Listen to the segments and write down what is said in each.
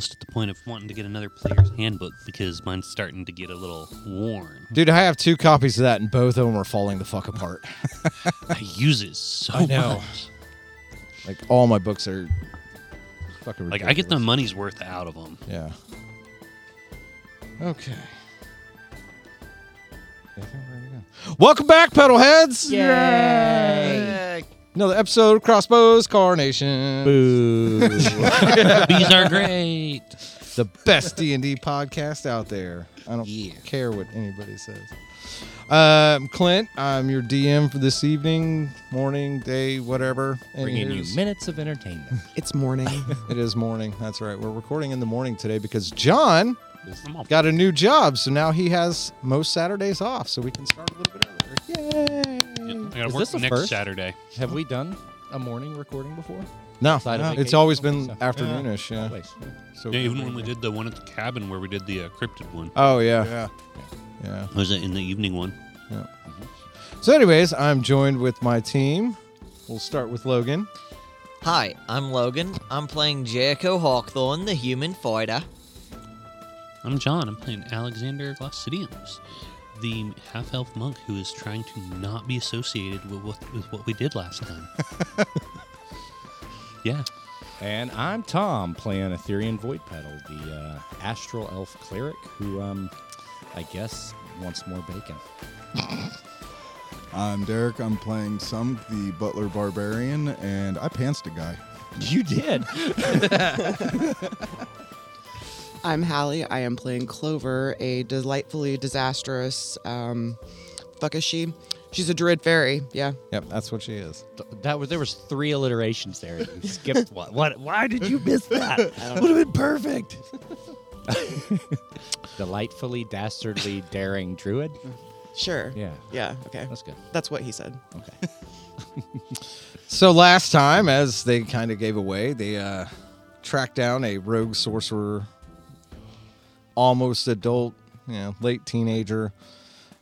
almost at the point of wanting to get another player's handbook because mine's starting to get a little worn. Dude, I have two copies of that, and both of them are falling the fuck apart. I use it so I know. much. like all my books are fucking Like. I get the money's worth out of them. Yeah. Okay. I think we're ready to go. Welcome back, pedal pedalheads! Yay! Another episode of Crossbows Carnation. Boo. Bees are great. the best D and D podcast out there. I don't Yeah. care what anybody says. Um, Clint, I'm your DM for this evening, morning, day, whatever. And Bringing you minutes of entertainment. It's morning. It is morning. That's right. We're recording in the morning today because John got a new job, so now he has most Saturdays off, so we can start a little bit earlier. Yay! I gotta Is work this the next first? Saturday. Have we done a morning recording before? No, Outside of it's vacation? always been think so. afternoonish. Yeah. Always. So Yeah, even when we did the one at the cabin where we did the uh, cryptid one. Oh yeah, Yeah. yeah. Was it in the evening one? Yeah. So, anyways, I'm joined with my team. We'll start with Logan. Hi, I'm Logan. I'm playing Jericho Hawkthorne, the human fighter. I'm John. I'm playing Alexander Glossidiums, the half elf monk who is trying to not be associated with what, with what we did last time. yeah. And I'm Tom, playing Etherean Void Petal, the uh, astral elf cleric who, um, I guess, wants more bacon. I'm Derek. I'm playing some the Butler Barbarian, and I pantsed a guy. You did. I'm Hallie. I am playing Clover, a delightfully disastrous. Um, fuck is she? She's a druid fairy. Yeah. Yep, that's what she is. that was there was three alliterations there. You skipped one. What? Why did you miss that? Would have been perfect. Delightfully, dastardly, daring druid. Sure. Yeah, Yeah. Okay. that's good. That's what he said. Okay. So last time, as they kind of gave away, they uh, tracked down a rogue sorcerer, almost adult, you know, late teenager,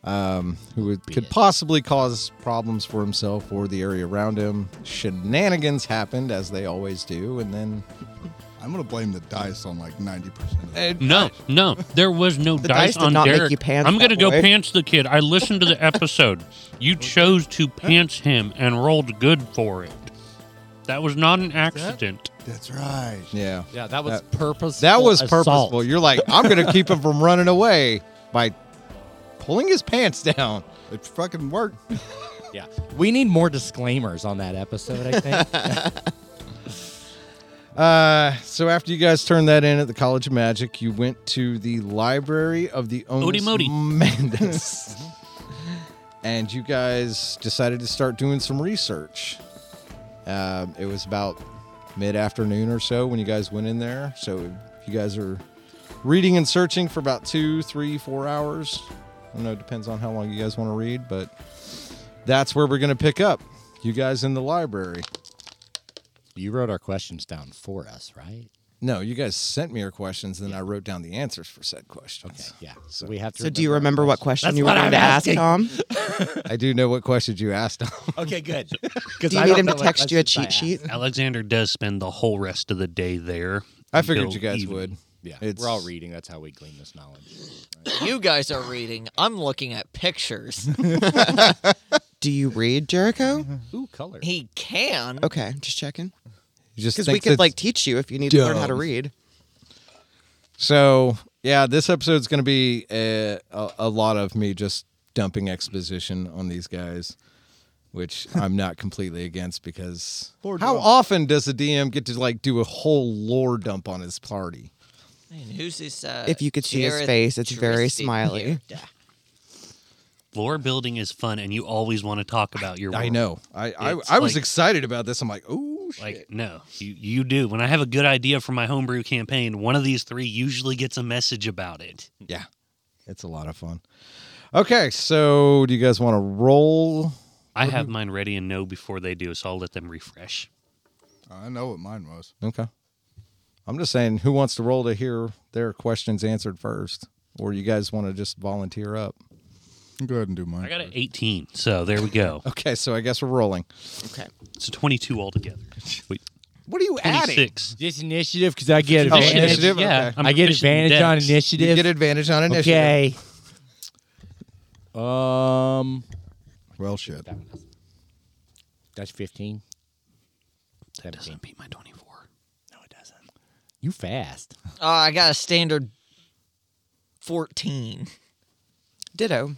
um, who would, could possibly cause problems for himself or the area around him. Shenanigans happened, as they always do, and then I'm gonna blame the dice on like 90% of it. No, no, there was no The dice, dice did on not make Derek. you pants I'm gonna that go boy. pants the kid. I listened to the episode. You chose to pants him and rolled good for it. That was not an accident. That's right. yeah, Yeah, that was That- purposeful. that was assault. purposeful. You're like, I'm gonna keep him from running away by pulling his pants down. It fucking worked. Yeah, we need more disclaimers on that episode. I think. Uh, so after you guys turned that in at the College of Magic, you went to the library of the Onus Modi. Mandus. and you guys decided to start doing some research. Um, it was about mid-afternoon or so when you guys went in there. So if you guys are reading and searching for about two, three, four hours. I don't know, it depends on how long you guys want to read, but that's where we're going to pick up. You guys in the library. you wrote our questions down for us, right? No, you guys sent me your questions, and then I wrote down the answers for said questions. Yeah. So we have to. So, do you remember what question That's you were what going I'm to ask, asking. Tom? I do know what questions you asked. Tom. Okay, good. Do you need him to text you a cheat sheet? Alexander does spend the whole rest of the day there. I figured until you guys evening. would. Yeah, It's- we're all reading. That's how we glean this knowledge. You guys are reading. I'm looking at pictures. Do you read, Jericho? Ooh, color. he can. Okay, just checking. You just Because we could like teach you if you need to learn how to read. So yeah, this episode's going to be a, a, a lot of me just dumping exposition on these guys, which I'm not completely against because Lord how dump. often does a DM get to like do a whole lore dump on his party? Man, who's this? Uh, If you could see his face, it's very Dristy smiley. Here? Lore building is fun, and you always want to talk about your. I know. I I, I was like- excited about this. I'm like, oh shit. Like no, you you do. When I have a good idea for my homebrew campaign, one of these three usually gets a message about it. Yeah, it's a lot of fun. Okay, so do you guys want to roll? I have mine ready and know before they do, so I'll let them refresh. I know what mine was. Okay. I'm just saying, who wants to roll to hear their questions answered first, or you guys want to just volunteer up? Go ahead and do mine. I got an 18, so there we go. Okay, so I guess we're rolling. Okay. It's a 22 altogether. Wait, What are you adding? 26. This initiative because I get Oh, advantage. initiative? Yeah. Okay. I'm I get proficient in advantage on dex. initiative. You get advantage on initiative. Okay. Um, Well, shit. that's fifteen. That doesn't beat my 24. No, it doesn't. You fast. Oh, I got a standard 14. Ditto.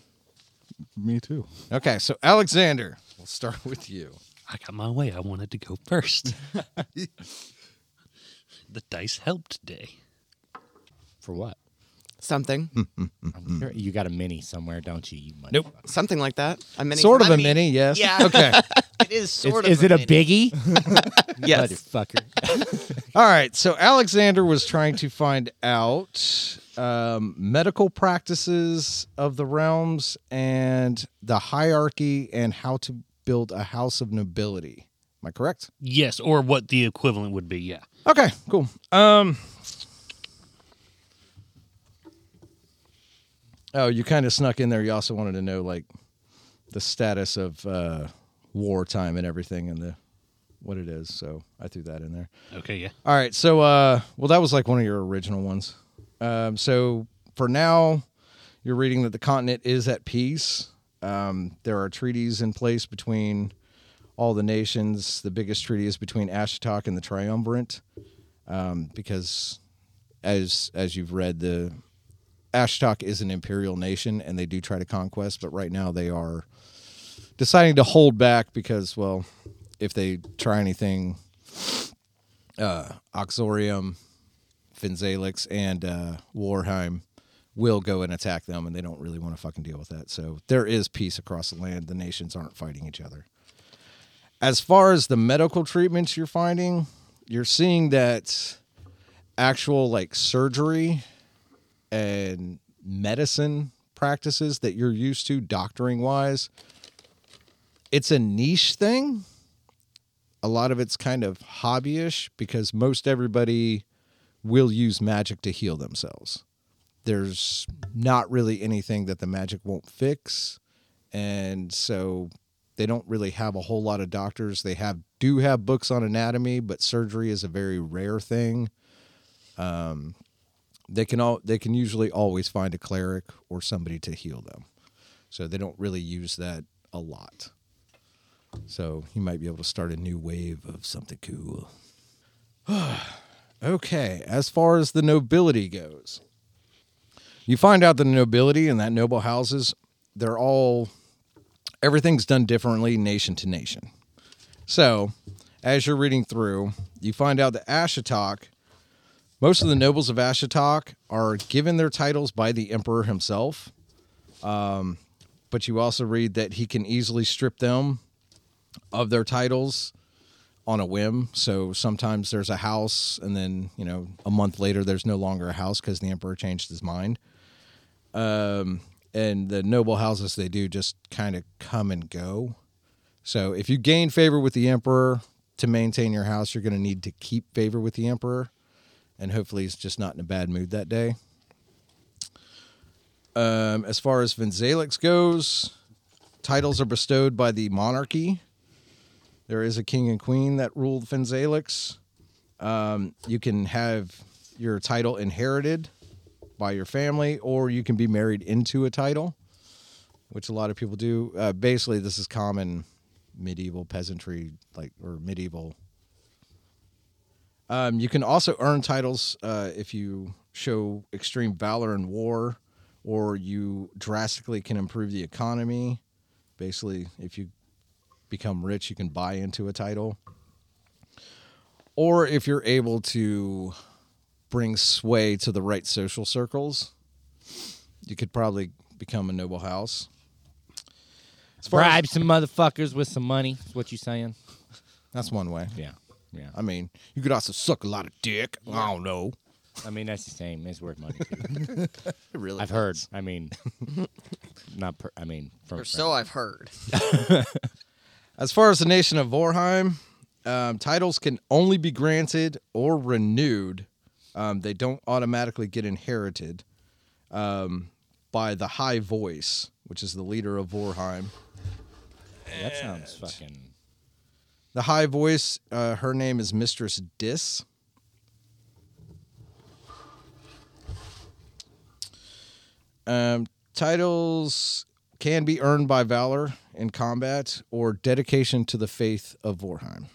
Me too. Okay, so Alexander, we'll start with you. I got my way. I wanted to go first. the dice helped today. For what? Something. You got a mini somewhere, don't you? You Nope. Something like that. A mini. Sort of I a mean, mini, yes. yeah. Okay. It is Is, sort of. is of it a mini. biggie? Yes. Motherfucker. All right. So Alexander was trying to find out um, medical practices of the realms and the hierarchy and how to build a house of nobility. Am I correct? Yes, or what the equivalent would be. Yeah. Okay, cool. Um Oh, you kind of snuck in there. You also wanted to know like the status of uh wartime and everything and the what it is. So I threw that in there. Okay. Yeah. All right. So, uh, well, that was like one of your original ones. Um, so for now, you're reading that the continent is at peace. Um, there are treaties in place between all the nations. The biggest treaty is between Ashitok and the Triumvirate, um, because as as you've read, the Ashtok is an imperial nation, and they do try to conquest. But right now, they are deciding to hold back because, well, if they try anything uh, Oxorium, Finzalix, and uh, Vorheim will go and attack them, and they don't really want to fucking deal with that. So there is peace across the land. The nations aren't fighting each other. As far as the medical treatments you're finding, you're seeing that actual like surgery and medicine practices that you're used to, doctoring wise, it's a niche thing a lot of it's kind of hobbyish because most everybody will use magic to heal themselves. There's not really anything that the magic won't fix, and so they don't really have a whole lot of doctors. They have do have books on anatomy, but surgery is a very rare thing. Um, they can all they can usually always find a cleric or somebody to heal them, so they don't really use that a lot. So you might be able to start a new wave of something cool. okay, as far as the nobility goes, you find out the nobility and that noble houses, they're all everything's done differently nation to nation. So, as you're reading through, you find out that Ashitok, most of the nobles of Ashitok are given their titles by the emperor himself. Um, but you also read that he can easily strip them of their titles on a whim. So sometimes there's a house, and then you know a month later there's no longer a house because the emperor changed his mind. Um, and the noble houses they do just kind of come and go. So if you gain favor with the emperor to maintain your house, you're going to need to keep favor with the emperor, and hopefully he's just not in a bad mood that day. Um, as far as Finzalix goes, titles are bestowed by the monarchy. There is a king and queen that ruled Finzalix. Um, you can have your title inherited by your family, or you can be married into a title, which a lot of people do. Uh, basically, this is common medieval peasantry, like or medieval. Um, you can also earn titles uh, if you show extreme valor in war, or you drastically can improve the economy. Basically, if you become rich, you can buy into a title. Or if you're able to bring sway to the right social circles, you could probably become a noble house. As far as- Bribe some motherfuckers with some money. Is what you saying? that's one way. Yeah. Yeah. I mean, you could also suck a lot of dick. I don't know. I mean, that's the same. It's worth money too. It really I've heard. I mean, not. Per, I mean, from Or so I've heard. As far as the nation of Vorheim, um, titles can only be granted or renewed. Um, they don't automatically get inherited um, by the High Voice, which is the leader of Vorheim. That sounds fucking. The high voice, uh, her name is Mistress Dis. Um, titles can be earned by valor in combat or dedication to the faith of Vorheim.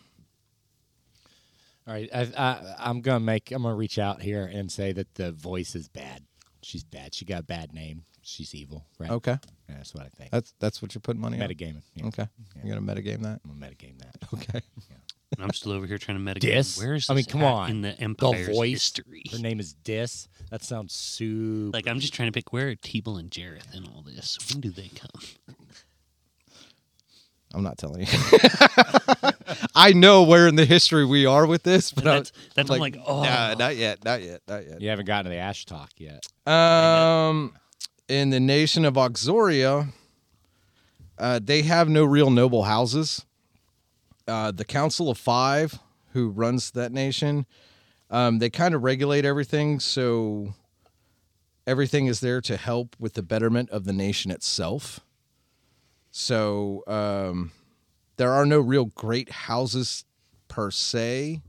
All right, I, I, I'm gonna make. I'm gonna reach out here and say that the voice is bad. She's bad. She got a bad name. She's evil. Right. Okay, Yeah, that's what I think. that's that's what you're putting money on. Metagaming. Yeah. Okay, you're gonna metagame that. I'm gonna metagame that. Okay. I'm still over here trying to metagame. Dis? Where's I mean, come on. in the The voice. history? Her name is Dis. That sounds super. Like I'm just trying to pick where are Teeble and Jareth in all this. When do they come? I'm not telling you. I know where in the history we are with this, but And I- that's that's I'm like, oh, nah, not yet, not yet, not yet. you haven't gotten to the Ash talk yet. Um, in the nation of Auxoria, uh, they have no real noble houses. Uh, the Council of Five, who runs that nation, um, they kind of regulate everything, so everything is there to help with the betterment of the nation itself. So um, there are no real great houses per se,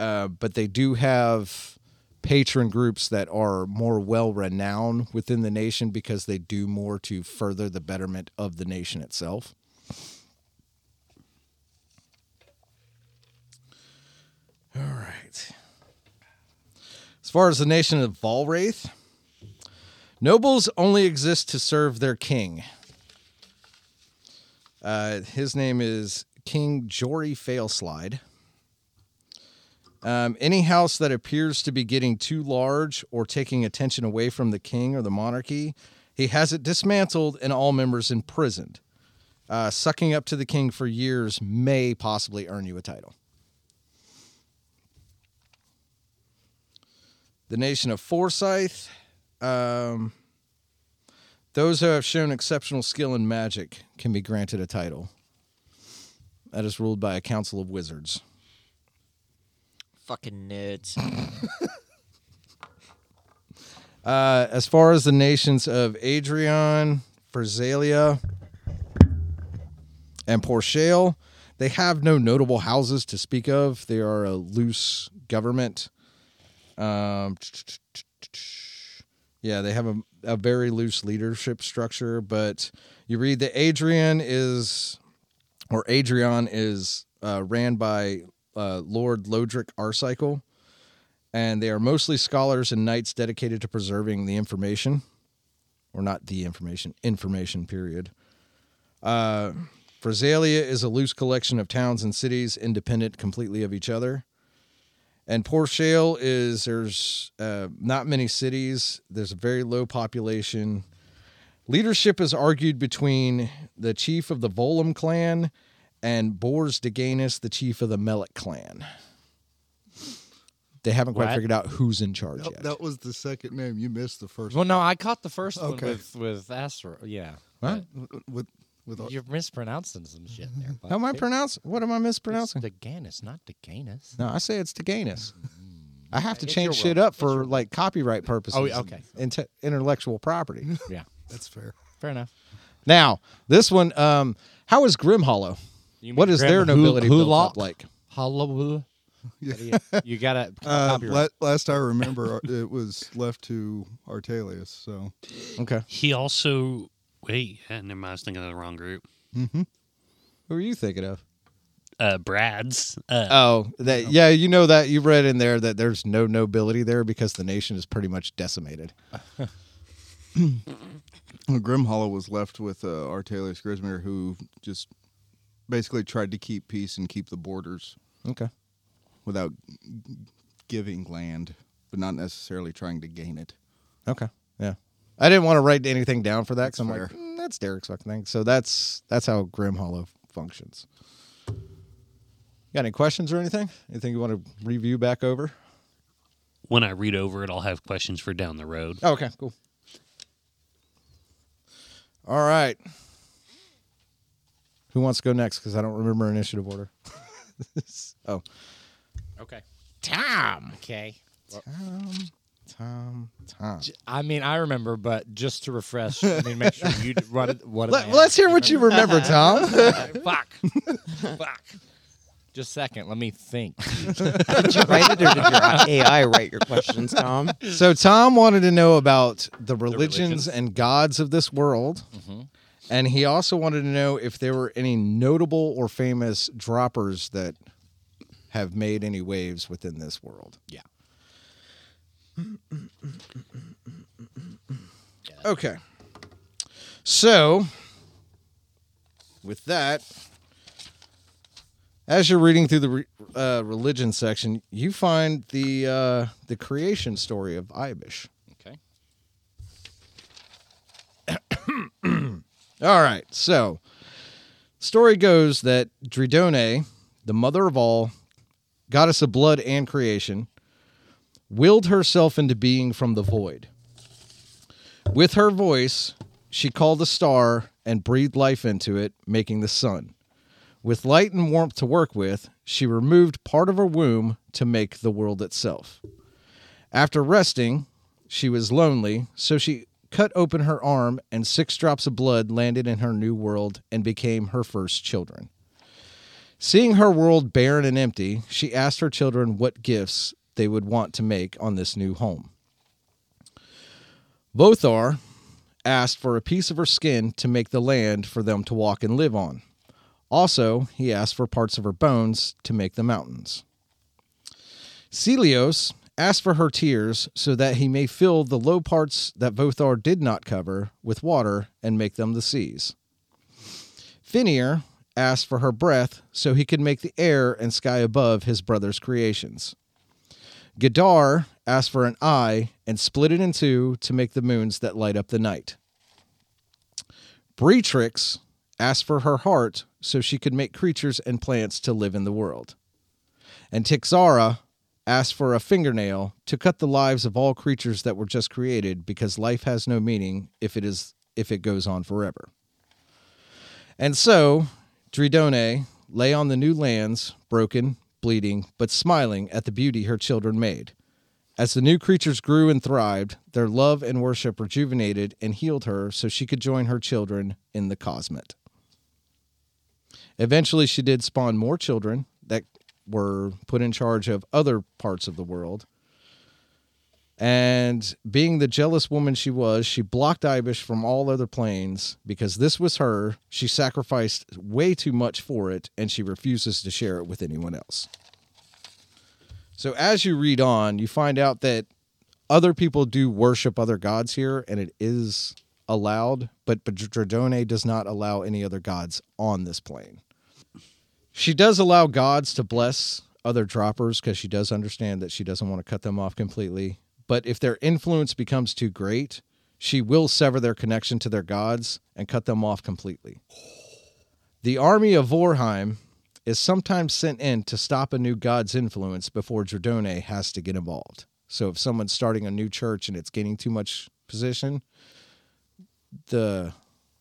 uh, but they do have patron groups that are more well renowned within the nation because they do more to further the betterment of the nation itself. All right. As far as the nation of Valwraith, nobles only exist to serve their king. Uh, his name is King Jory Failslide. Um, any house that appears to be getting too large or taking attention away from the king or the monarchy, he has it dismantled and all members imprisoned. Uh, sucking up to the king for years may possibly earn you a title. The nation of Forsyth. Um, those who have shown exceptional skill in magic can be granted a title. That is ruled by a council of wizards. Fucking nerds. Uh, as far as the nations of Adrian, Versalia, and Porchale, they have no notable houses to speak of. They are a loose government. Um, yeah, they have a, a very loose leadership structure, but you read that Adrian is, or Adrian is uh, ran by uh, Lord Lodric Arcycle and they are mostly scholars and knights dedicated to preserving the information, or not the information, information. Period. Uh, is a loose collection of towns and cities, independent completely of each other. And Port Shale is there's uh, not many cities. There's a very low population. Leadership is argued between the chief of the Volum clan and Bors Deganus, the chief of the Melik clan. They haven't quite What? figured out who's in charge That, yet. that was the second name. You missed the first Well, no, I caught the first one Okay. with with Astro. Yeah, What? one. With, with But you're mispronouncing some shit there. How am I pronouncing? What am I mispronouncing? It's Deganus, not Deganus. No, I say it's Deganus. I have to It's change shit will. up for like copyright purposes. Oh, and okay. inte- intellectual property. Yeah, That's fair. fair enough. now, this one, um, how is Grim Hollow? What is What mean is their Grim Hu- nobility built up like? Hollow. Yeah. You, you gotta Uh, copyright. la- last I remember, uh, it was left to Artelius. So Okay. He also wait. Yeah, never mind. I was thinking of the wrong group. Mm-hmm. Who are you thinking of? Uh, Brad's. Uh, Oh, that yeah, you know that you read in there that there's no nobility there because the nation is pretty much decimated. Well, Grim Hollow was left with uh, Artelius Grismere, who just basically tried to keep peace and keep the borders Okay. without giving land, but not necessarily trying to gain it. Okay. Yeah. I didn't want to write anything down for that because I'm like, "Mm, that's Derek's fucking thing. So that's that's how Grim Hollow functions. Got any questions or anything? Anything you want to review back over? when I read over it, I'll have questions for down the road. Oh, okay, cool. All right. Who wants to go next? Because I don't remember initiative order. oh, okay. Tom. Okay. Tom. Tom. I mean, I remember, but just to refresh, I mean, make sure you run it. What am Let, let's hear what you remember, Tom. Fuck. Fuck. Just a second. Let me think. Did you write it or did your AI write your questions, Tom? so Tom wanted to know about the religions, religions. and gods of this world. Mm-hmm. And he also wanted to know if there were any notable or famous droppers that have made any waves within this world. Yeah. Okay. So, with that, as you're reading through the re- uh, religion section, you find the uh, the creation story of Ibish. Okay. All right. So, story goes that Dridone, the mother of all, goddess of blood and creation, willed herself into being from the void. With her voice, she called a star and breathed life into it, making the sun. With light and warmth to work with, she removed part of her womb to make the world itself. After resting, she was lonely, so she cut open her arm, and six drops of blood landed in her new world and became her first children. Seeing her world barren and empty, she asked her children what gifts they would want to make on this new home. Bothar asked for a piece of her skin to make the land for them to walk and live on. Also, he asked for parts of her bones to make the mountains. Celios asked for her tears so that he may fill the low parts that Vothar did not cover with water and make them the seas. Finir asked for her breath so he could make the air and sky above his brother's creations. Gadar asked for an eye and split it in two to make the moons that light up the night. Breetrix asked for her heart so she could make creatures and plants to live in the world. And Tixara asked for a fingernail to cut the lives of all creatures that were just created because life has no meaning if it is if it goes on forever. And so, Dridone lay on the new lands, broken, bleeding, but smiling at the beauty her children made. As the new creatures grew and thrived, their love and worship rejuvenated and healed her so she could join her children in the cosmet. Eventually, she did spawn more children that were put in charge of other parts of the world. And being the jealous woman she was, she blocked Ibish from all other planes because this was her. She sacrificed way too much for it, and she refuses to share it with anyone else. So, as you read on, you find out that other people do worship other gods here, and it is allowed, but Dradone does not allow any other gods on this plane. She does allow gods to bless other droppers because she does understand that she doesn't want to cut them off completely. But if their influence becomes too great, she will sever their connection to their gods and cut them off completely. The army of Vorheim is sometimes sent in to stop a new god's influence before Dradone has to get involved. So if someone's starting a new church and it's gaining too much position, the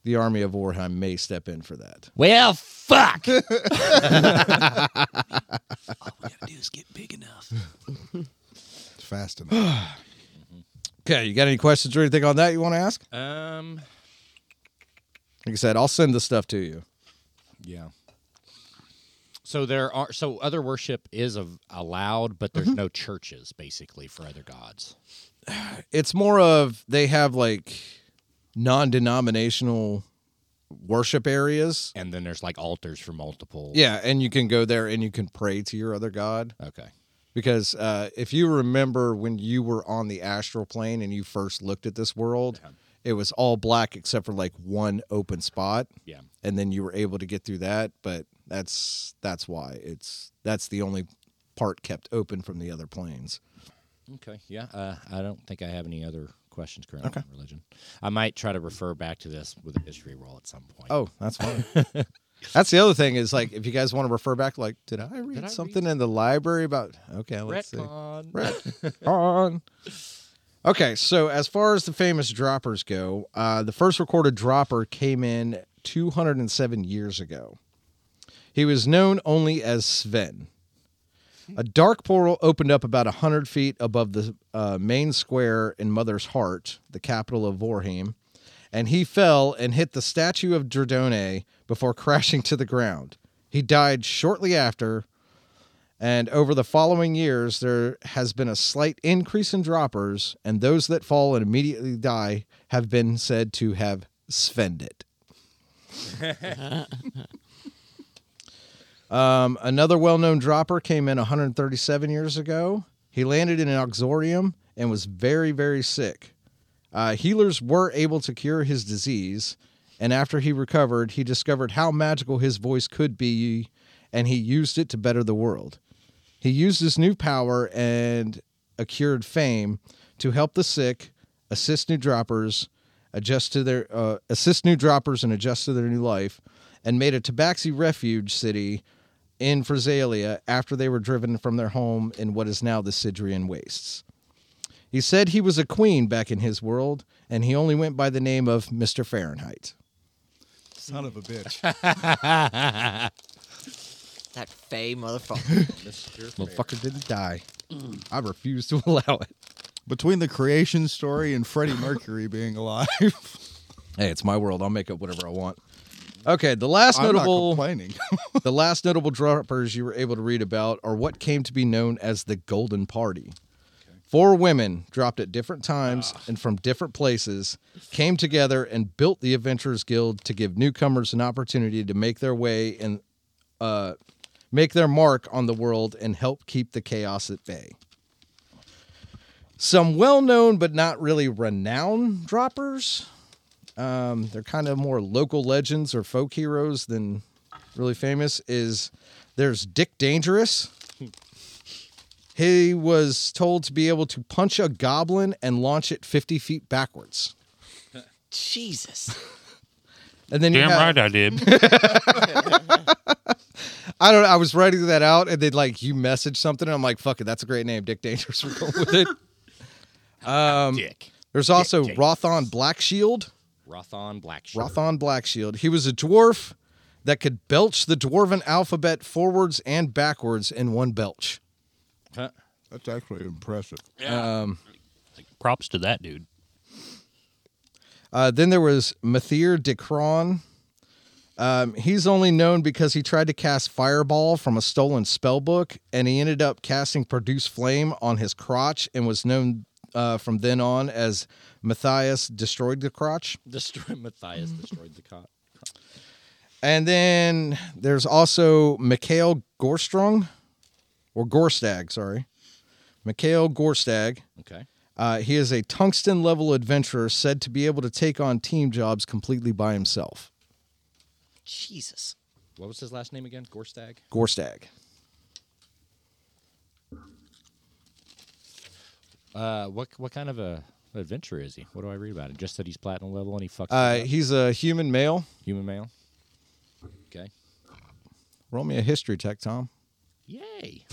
the army of Vorheim may step in for that. Well, fuck. All we gotta do is get big enough. It's fast enough. Okay, you got any questions or anything on that you want to ask? um. Like I said, I'll send the stuff to you. Yeah. So there are so other worship is of, allowed, but there's no churches basically for other gods. It's more of they have like non-denominational worship areas. And then there's like altars for multiple. Yeah, and you can go there and you can pray to your other god. Okay. Because uh, if you remember when you were on the astral plane and you first looked at this world, Yeah. it was all black except for like one open spot, Yeah. and then you were able to get through that. But that's that's why it's that's the only part kept open from the other planes. Okay. Yeah. Uh, I don't think I have any other questions currently Okay. on religion. I might try to refer back to this with a history roll at some point. Oh, that's fine. that's the other thing is like if you guys want to refer back, like, did I read Did I something in the library about? Okay, let's see. retcon. Right on. Okay, so as far as the famous droppers go, uh, the first recorded dropper came in 207 years ago. He was known only as Sven. A dark portal opened up about 100 feet above the uh, main square in Mother's Heart, the capital of Vorheim, and he fell and hit the statue of Dredone before crashing to the ground. He died shortly after, and over the following years, there has been a slight increase in droppers, and those that fall and immediately die have been said to have svendet. Um, another well known dropper came in 137 years ago. He landed in an auxorium and was very, very sick. Uh, healers were able to cure his disease, and after he recovered, he discovered how magical his voice could be, and he used it to better the world. He used his new power and accrued fame to help the sick, assist new droppers, adjust to their uh, assist new droppers and adjust to their new life, and made a Tabaxi refuge city in Frisalia after they were driven from their home in what is now the Sidrian Wastes. He said he was a queen back in his world, and he only went by the name of Mr. Fahrenheit. Son of a bitch. That Fey motherfucker. Motherfucker didn't die. I refuse to allow it. Between the creation story and Freddie Mercury being alive, Hey, it's my world. I'll make up whatever I want. Okay, the last I'm not notable complaining. the last notable droppers you were able to read about are what came to be known as the Golden Party. Four women dropped at different times and from different places came together and built the Adventurers Guild to give newcomers an opportunity to make their way and uh, make their mark on the world and help keep the chaos at bay. Some well known but not really renowned droppers. Um, they're kind of more local legends or folk heroes than really famous. Is there's Dick Dangerous. He was told to be able to punch a goblin and launch it 50 feet backwards. Jesus. And then you Damn have- right I did. I don't know. I was writing that out, and then like you messaged something, and I'm like, "Fuck it, that's a great name, Dick Dangerous." We're going with it. Um, Dick. There's also Dick Rothon Black Shield. Rothon Black Shield. Rothon Black Shield. He was a dwarf that could belch the dwarven alphabet forwards and backwards in one belch. Huh? That's actually impressive. Um, Props to that dude. Uh, then there was Mathir Dekron. Um, he's only known because he tried to cast Fireball from a stolen spell book, and he ended up casting Produce Flame on his crotch and was known uh, from then on as Matthias Destroyed the Crotch. Destroy Matthias destroyed the cot. And then there's also Mikhail Gorstrong, or Gorstag, sorry. Mikhail Gorstag. Okay. Uh, he is a tungsten level adventurer said to be able to take on team jobs completely by himself. Jesus. What was his last name again? Gorstag. Gorstag. Uh, what what kind of a adventurer is he? What do I read about him? Just that he's platinum level and he fucks Uh, up? he's a human male. human male. Okay. Roll me a history check, Tom. Yay.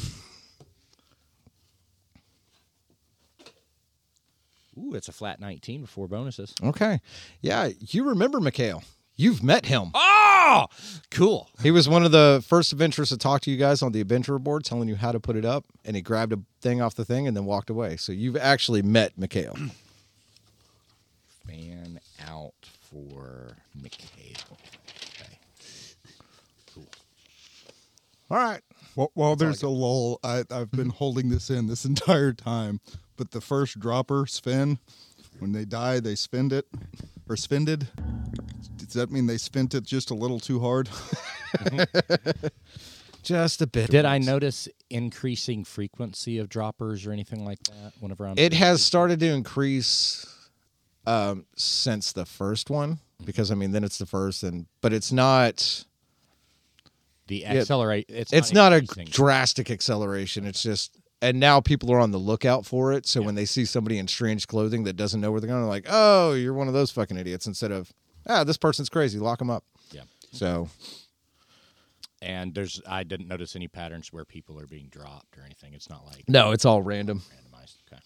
Ooh, it's a flat 19 before bonuses. Okay. Yeah, you remember Mikhail. You've met him. Oh, cool. He was one of the first adventurers to talk to you guys on the adventurer board, telling you how to put it up, and he grabbed a thing off the thing and then walked away. So you've actually met Mikhail. Fan out for Mikhail. Okay. Cool. All right. Well, well there's a lull. I, I've been holding this in this entire time. But the first dropper, Sven, when they die, they spend it or spended. Does that mean they spent it just a little too hard? Just a bit. Did I notice increasing frequency of droppers or anything like that whenever I'm It has started to increase um, since the first one because I mean then it's the first and but it's not the accelerate it's, it's not a drastic acceleration. It's just and now people are on the lookout for it. So when they see somebody in strange clothing that doesn't know where they're going, they're like, "Oh, you're one of those fucking idiots." Instead of, "Ah, this person's crazy, lock them up." yeah. So And there's I didn't notice any patterns where people are being dropped or anything. It's not like no, it's all random. randomized. Okay.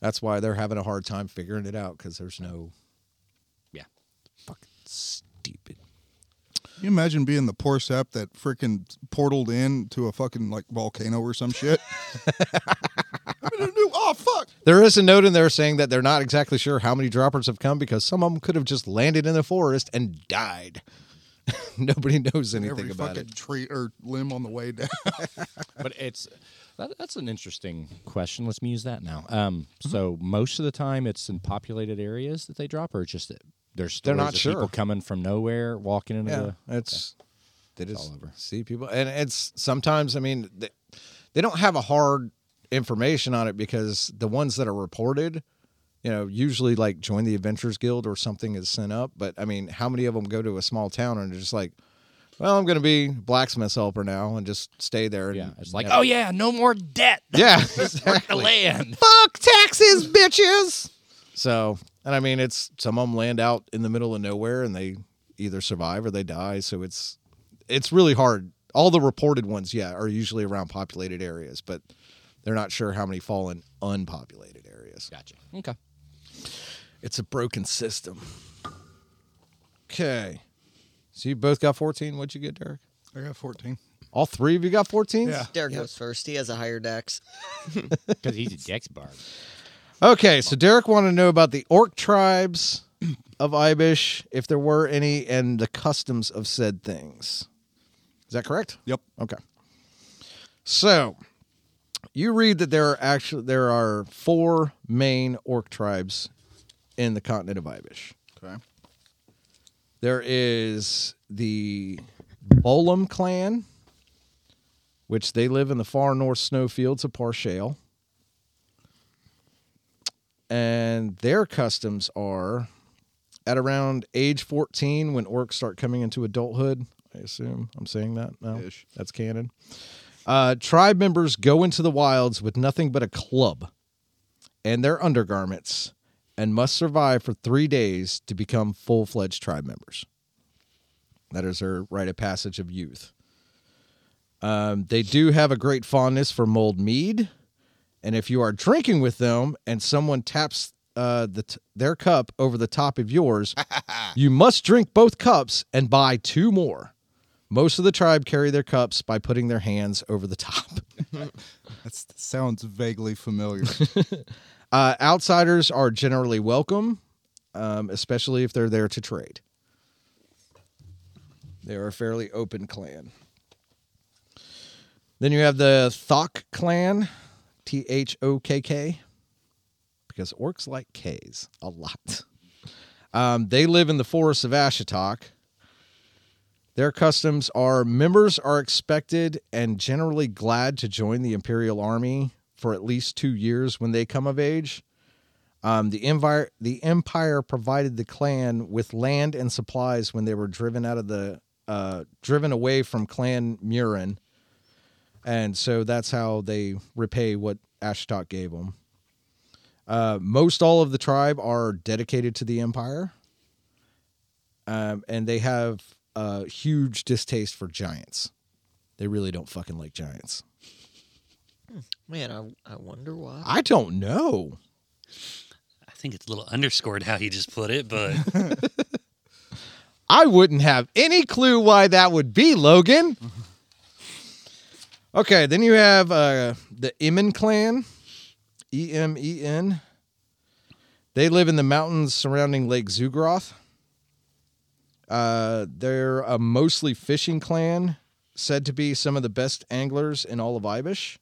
That's why they're having a hard time figuring it out because there's no Yeah. fucking stupid. You imagine being the poor sap that freaking portaled in to a fucking like volcano or some shit? I mean, I knew- oh fuck! There is a note in there saying that they're not exactly sure how many droppers have come because some of them could have just landed in the forest and died. Nobody knows anything Every about fucking it. tree or limb on the way down. but it's that, that's an interesting question. Let's use that now. Um, Mm-hmm. so most of the time, it's in populated areas that they drop, or just that there's They're not of sure. people coming from nowhere, walking into Yeah, the. it's they just all over. see people, and it's sometimes. I mean, they, they don't have a hard information on it because the ones that are reported, you know, usually like join the Adventurers Guild or something is sent up. But I mean, how many of them go to a small town and are just like, well, I'm going to be blacksmith's helper now and just stay there? And, Yeah, it's like, oh yeah, no more debt. yeah, the exactly. land. fuck taxes, bitches. So, and I mean, it's some of them land out in the middle of nowhere and they either survive or they die. So it's it's really hard. All the reported ones, yeah, are usually around populated areas, but they're not sure how many fall in unpopulated areas. Gotcha. Okay. It's a broken system. Okay. So you both got 14. What'd you get, Derek? I got 14. All three of you got 14? Yeah. Derek goes first. He has a higher dex. Because he's a Dex bard. Okay, so Derek wanted to know about the orc tribes of Ibish, if there were any, and the customs of said things. Is that correct? Yep. Okay. So you read that there are actually there are four main orc tribes in the continent of Ibish. Okay. There is the Bolam clan, which they live in the far north snowfields of Parshale. And their customs are at around age 14 when orcs start coming into adulthood. I assume I'm saying that now. Ish. That's canon. Uh, tribe members go into the wilds with nothing but a club and their undergarments and must survive for three days to become full fledged tribe members. That is their rite of passage of youth. Um, they do have a great fondness for mulled mead. And if you are drinking with them and someone taps uh, the t- their cup over the top of yours, you must drink both cups and buy two more. Most of the tribe carry their cups by putting their hands over the top. That sounds vaguely familiar. Uh, outsiders are generally welcome, um, especially if they're there to trade. They are a fairly open clan. Then you have the Thokk clan, T H O K K, because orcs like K's a lot. Um, they live in the forests of Ashitok. Their customs are members are expected and generally glad to join the Imperial Army for at least two years when they come of age. Um, the empire the empire provided the clan with land and supplies when they were driven out of the uh, driven away from Clan Mhurren, and so that's how they repay what Ashtok gave them. Uh, most all of the tribe are dedicated to the empire, um, and they have a huge distaste for giants. They really don't fucking like giants. Man, I, I wonder why. I don't know. I think it's a little underscored how he just put it, but I wouldn't have any clue why that would be, Logan. Okay, then you have uh, the Emen clan, E M E N. They live in the mountains surrounding Lake Zugroth. Uh, they're a mostly fishing clan, said to be some of the best anglers in all of Ibish.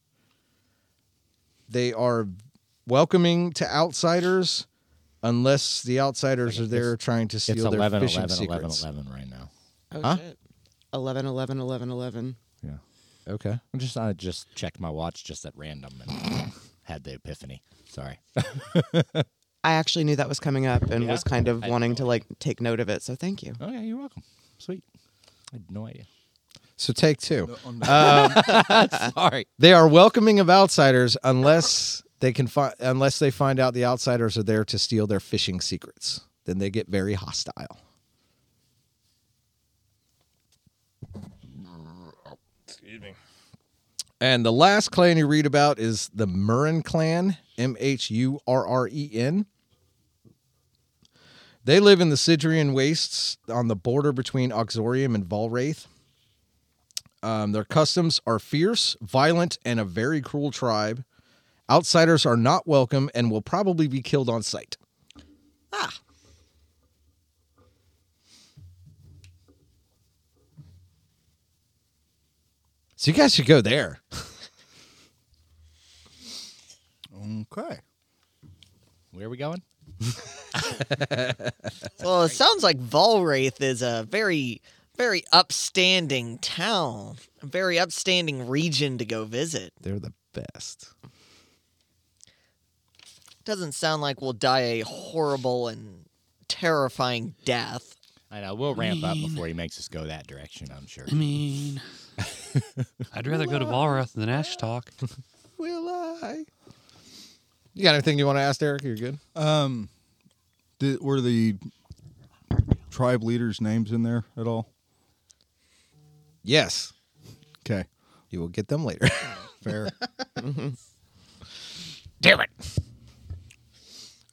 They are welcoming to outsiders, unless the outsiders are there trying to It's steal their 11, fishing 11, 11, secrets. 11 right now. Oh Huh? shit. 11, 11, 11, 11. Yeah. Okay. I'm just I just checked my watch just at random and had the epiphany. Sorry. I actually knew that was coming up and Yeah? was kind of I- wanting to like take note of it. So thank you. oh yeah, you're welcome. Sweet. I had no idea. So take two. On the- um, Sorry. They are welcoming of outsiders unless they can find unless they find out the outsiders are there to steal their fishing secrets. Then they get very hostile. Excuse me. And the last clan you read about is the Mhurren clan, M H U R R E N. They live in the Sidrian wastes on the border between Auxorium and Valwraith. Um, their customs are fierce, violent, and a very cruel tribe. Outsiders are not welcome and will probably be killed on sight. Ah, So you guys should go there. Okay. Where are we going? well, it sounds like Volwraith is a very, very upstanding town, a very upstanding region to go visit. They're the best. Doesn't sound like we'll die a horrible and terrifying death. I know. We'll ramp up before he makes us go that direction, I'm sure. I mean, I'd rather go to Valrath than Ash Talk. Will I? You got anything you want to ask, Derek? You're good. Um, did, were the tribe leaders' names in there at all? Yes. Okay. You will get them later. Fair. Damn it.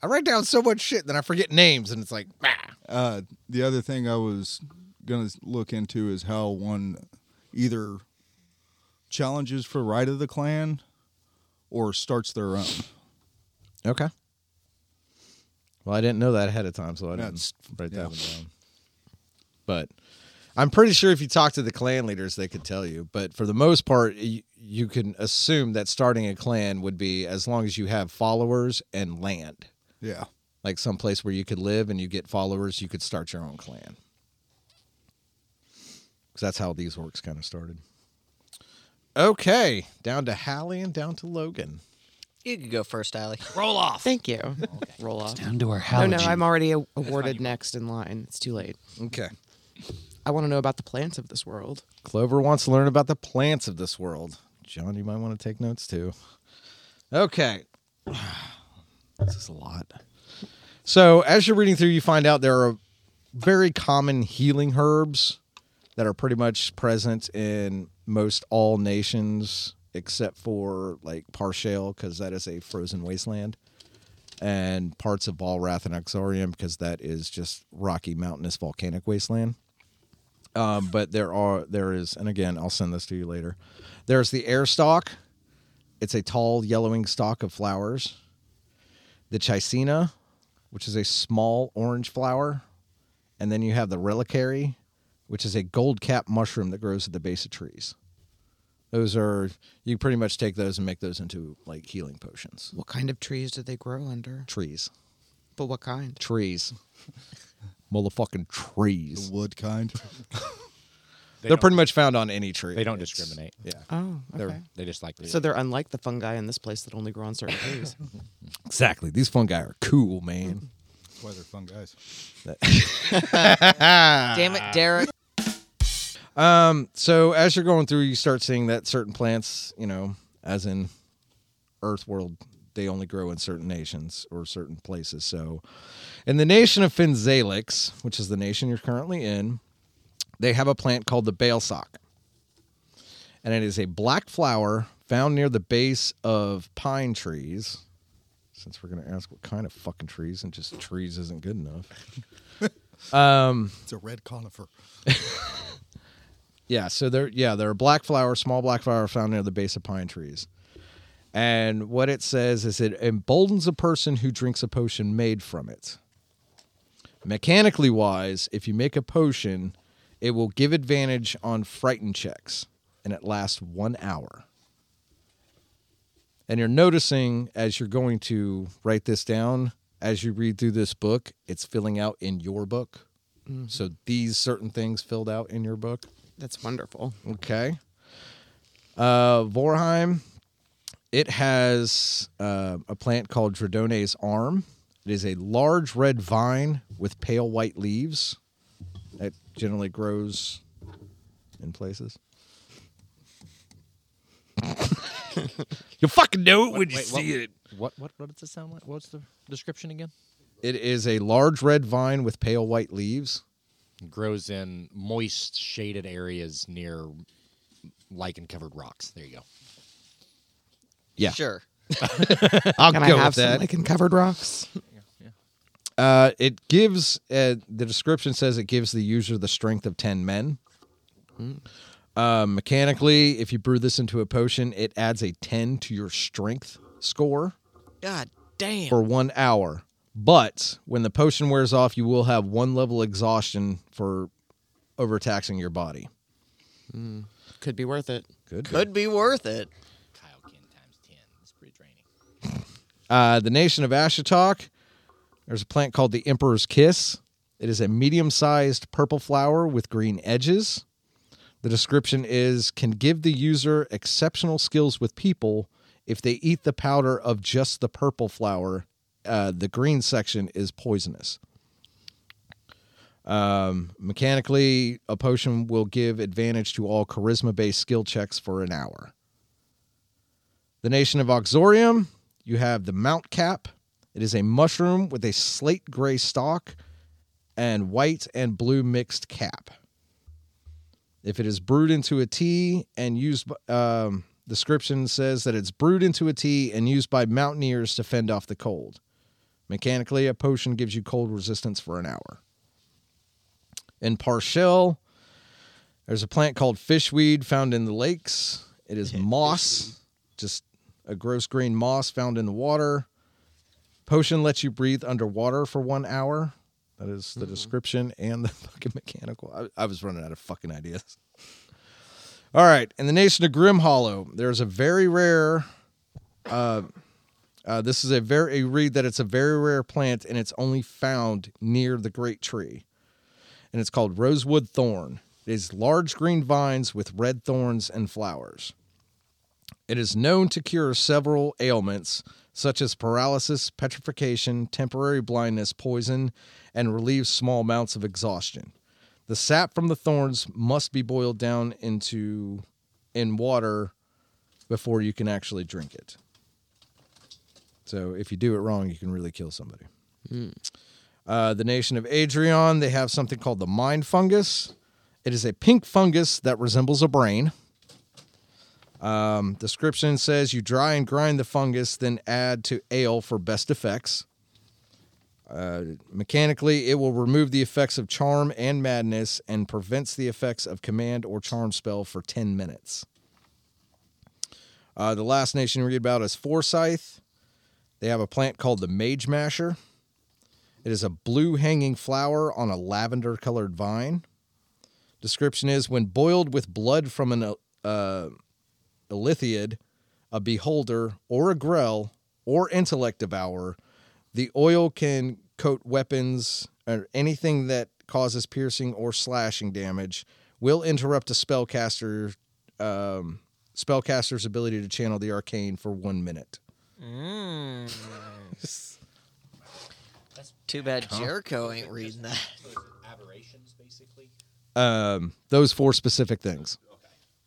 I write down so much shit, then I forget names, and it's like, ah. Uh, the other thing I was gonna look into is how one either challenges for right of the clan or starts their own. Okay. Well, I didn't know that ahead of time, so I didn't That's- write yeah. that one down. But I'm pretty sure if you talk to the clan leaders, they could tell you. But for the most part, you, you can assume that starting a clan would be as long as you have followers and land, Yeah. like some place where you could live and you get followers, you could start your own clan. Because that's how these works kind of started. Okay, down to Hallie and down to Logan. You could go first, Allie. Roll off. Thank you. Roll off. Down to our No, no, I'm already a- awarded next in line. It's too late. Okay. I want to know about the plants of this world. Clover wants to learn about the plants of this world. John, you might want to take notes too. Okay. This is a lot. So, as you're reading through, you find out there are very common healing herbs that are pretty much present in most all nations except for like Parshale, because that is a frozen wasteland, and parts of Balrath and Exorium, because that is just rocky, mountainous, volcanic wasteland. Um, but there are there is, and again, I'll send this to you later. There's the air stalk. It's a tall yellowing stalk of flowers. The chicina, which is a small orange flower, and then you have the reliquary, which is a gold cap mushroom that grows at the base of trees. Those are you pretty much take those and make those into like healing potions. What kind of trees do they grow under? Trees, But what kind? trees, motherfucking trees. The wood kind. They They're pretty much found on any tree. They don't It's- discriminate. Yeah. Oh, They're- okay. They just like So they're unlike the fungi in this place that only grow on certain trees. Exactly. These fungi are cool, man. That's why they're fun guys. Damn it, Derek. Um, so as you're going through, you start seeing that certain plants, you know, as in Earth world, they only grow in certain nations or certain places. So, in the nation of Finzalix, which is the nation you're currently in, they have a plant called the Balesock, and it is a black flower found near the base of pine trees. Since we're gonna ask what kind of fucking trees, and just trees isn't good enough. um. It's a red conifer. Yeah, so they're yeah, they're a black flower, small black flower found near the base of pine trees. And what it says is it emboldens a person who drinks a potion made from it. Mechanically wise, if you make a potion, it will give advantage on frightened checks, and it lasts one hour. And you're noticing as you're going to write this down, as you read through this book, it's filling out in your book. Mm-hmm. So these certain things filled out in your book. That's wonderful. Okay. Uh, Vorheim, it has uh, a plant called Dradone's arm. It is a large red vine with pale white leaves. It generally grows in places. you fucking know it when you wait, see what- it. What what what does it sound like? What's the description again? It is a large red vine with pale white leaves. Grows in moist, shaded areas near lichen covered rocks. There you go. Yeah. Sure. I'll Can go I have with that. some lichen covered rocks? Uh, it gives uh, the description says it gives the user the strength of ten men. Uh, mechanically, if you brew this into a potion, it adds a ten to your strength score God damn. for one hour. But when the potion wears off, you will have one level exhaustion for overtaxing your body. Could be worth it. Good. Could be worth it. Kyle Kin times 10. It's pretty draining. Uh, the nation of Ashitok, there's a plant called the Emperor's Kiss. It is a medium sized purple flower with green edges. The description is can give the user exceptional skills with people if they eat the powder of just the purple flower. Uh, the green section is poisonous. Um, mechanically, a potion will give advantage to all charisma based skill checks for an hour. The nation of Oxorium, you have the Mount Cap. It is a mushroom with a slate gray stalk and white and blue mixed cap. If it is brewed into a tea and used, um, description says that it's brewed into a tea and used by mountaineers to fend off the cold. Mechanically, a potion gives you cold resistance for an hour. In Parshell, there's a plant called fishweed found in the lakes. It is moss, just a gross green moss found in the water. Potion lets you breathe underwater for one hour. That is the description and the fucking mechanical. I, I was running out of fucking ideas. All right, in the nation of Grim Hollow, there's a very rare. Uh, uh, this is a very a read that it's a very rare plant and it's only found near the great tree, and it's called rosewood thorn. It is large green vines with red thorns and flowers. It is known to cure several ailments such as paralysis, petrification, temporary blindness, poison, and relieve small amounts of exhaustion. The sap from the thorns must be boiled down into in water before you can actually drink it. So if you do it wrong, you can really kill somebody. Uh, the nation of Adrian, they have something called the mind fungus. It is a pink fungus that resembles a brain. Um, description says you dry and grind the fungus, then add to ale for best effects. Uh, mechanically, it will remove the effects of charm and madness and prevents the effects of command or charm spell for 10 minutes. Uh, the last nation we read about is Forsyth. They have a plant called the Mage Masher. It is a blue hanging flower on a lavender colored vine. Description is when boiled with blood from an uh, Illithid, a beholder, or a grell, or intellect devourer, the oil can coat weapons or anything that causes piercing or slashing damage, will interrupt a spellcaster um, spellcaster's ability to channel the arcane for one minute. Too bad Jericho ain't reading that. Aberrations, basically. Um, those four specific things.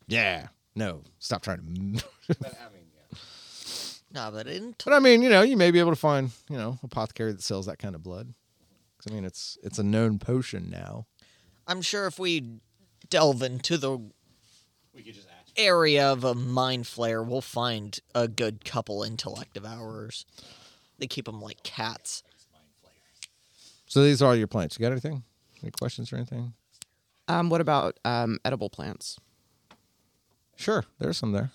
Yeah. No, stop trying to. But, I mean, yeah. Nah, but in but I mean, you know, you may be able to find, you know, apothecary that sells that kind of blood. 'Cause, I mean, it's it's a known potion now. I'm sure if we delve into the We could just ask. Area of a mind flayer, we'll find a good couple intellect devourers. They keep them like cats. So these are all your plants. You got anything? Any questions or anything? Um, what about um, edible plants, Sure, there's some there.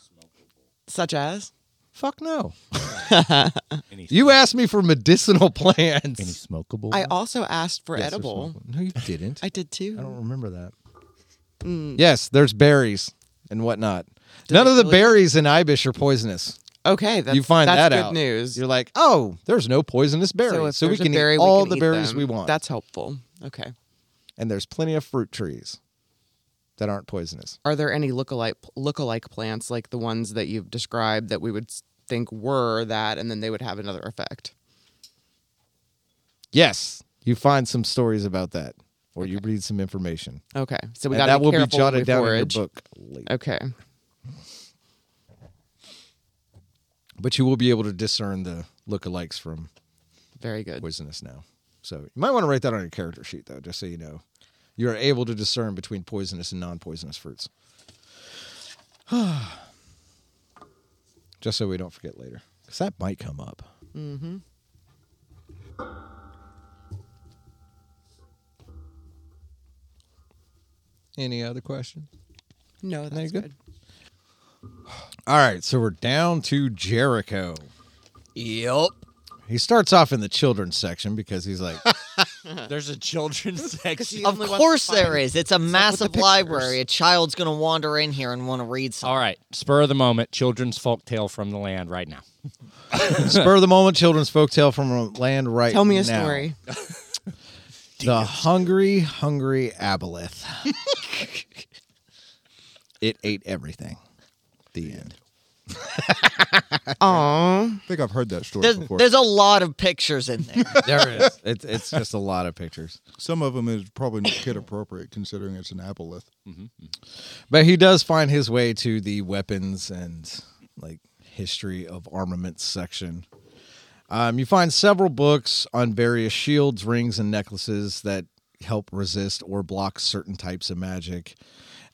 such as? Fuck no. You asked me for medicinal plants. any smokable? I also asked for Yes, there's edible. smokable. No, you didn't. I did too. I don't remember that. Mm. Yes, there's berries and whatnot. None of the really- berries in Ibish are poisonous. Okay, that's, you find that's that good out. news. You're like, oh, there's no poisonous berries, so, if we can berry, eat all can the eat berries them. we want. That's helpful. Okay. and there's plenty of fruit trees that aren't poisonous. Are there any lookalike lookalike plants like the ones that you've described that we would think were that, and then they would have another effect? Yes, you find some stories about that, or you read some information. Okay, so we got that will be jotted down forage. in your book. later. Okay. But you will be able to discern the lookalikes from Very good. poisonous now. So you might want to write that on your character sheet, though, just so you know. You are able to discern between poisonous and non-poisonous fruits. just so we don't forget later, because that might come up. Mm-hmm. Any other questions? No, that's you go. good. All right, so we're down to Jericho. Yep. He starts off in the children's section because he's like, There's a children's section. Of only wants to course there is. It's a with the massive library. A child's gonna wander in here and want to read something. All right, spur of the moment, children's folk tale from the land right now. spur of the moment children's folktale from a land right now. Tell me a now. story. The hungry, hungry aboleth. it ate everything. The end. Aw. I think I've heard that story There's, before. there's a lot of pictures in there. there is. it is. It's, it's just a lot of pictures. Some of them is probably not kid appropriate considering it's an aboleth. But he does find his way to the weapons and like history of armaments section. Um, you find several books on various shields, rings, and necklaces that help resist or block certain types of magic.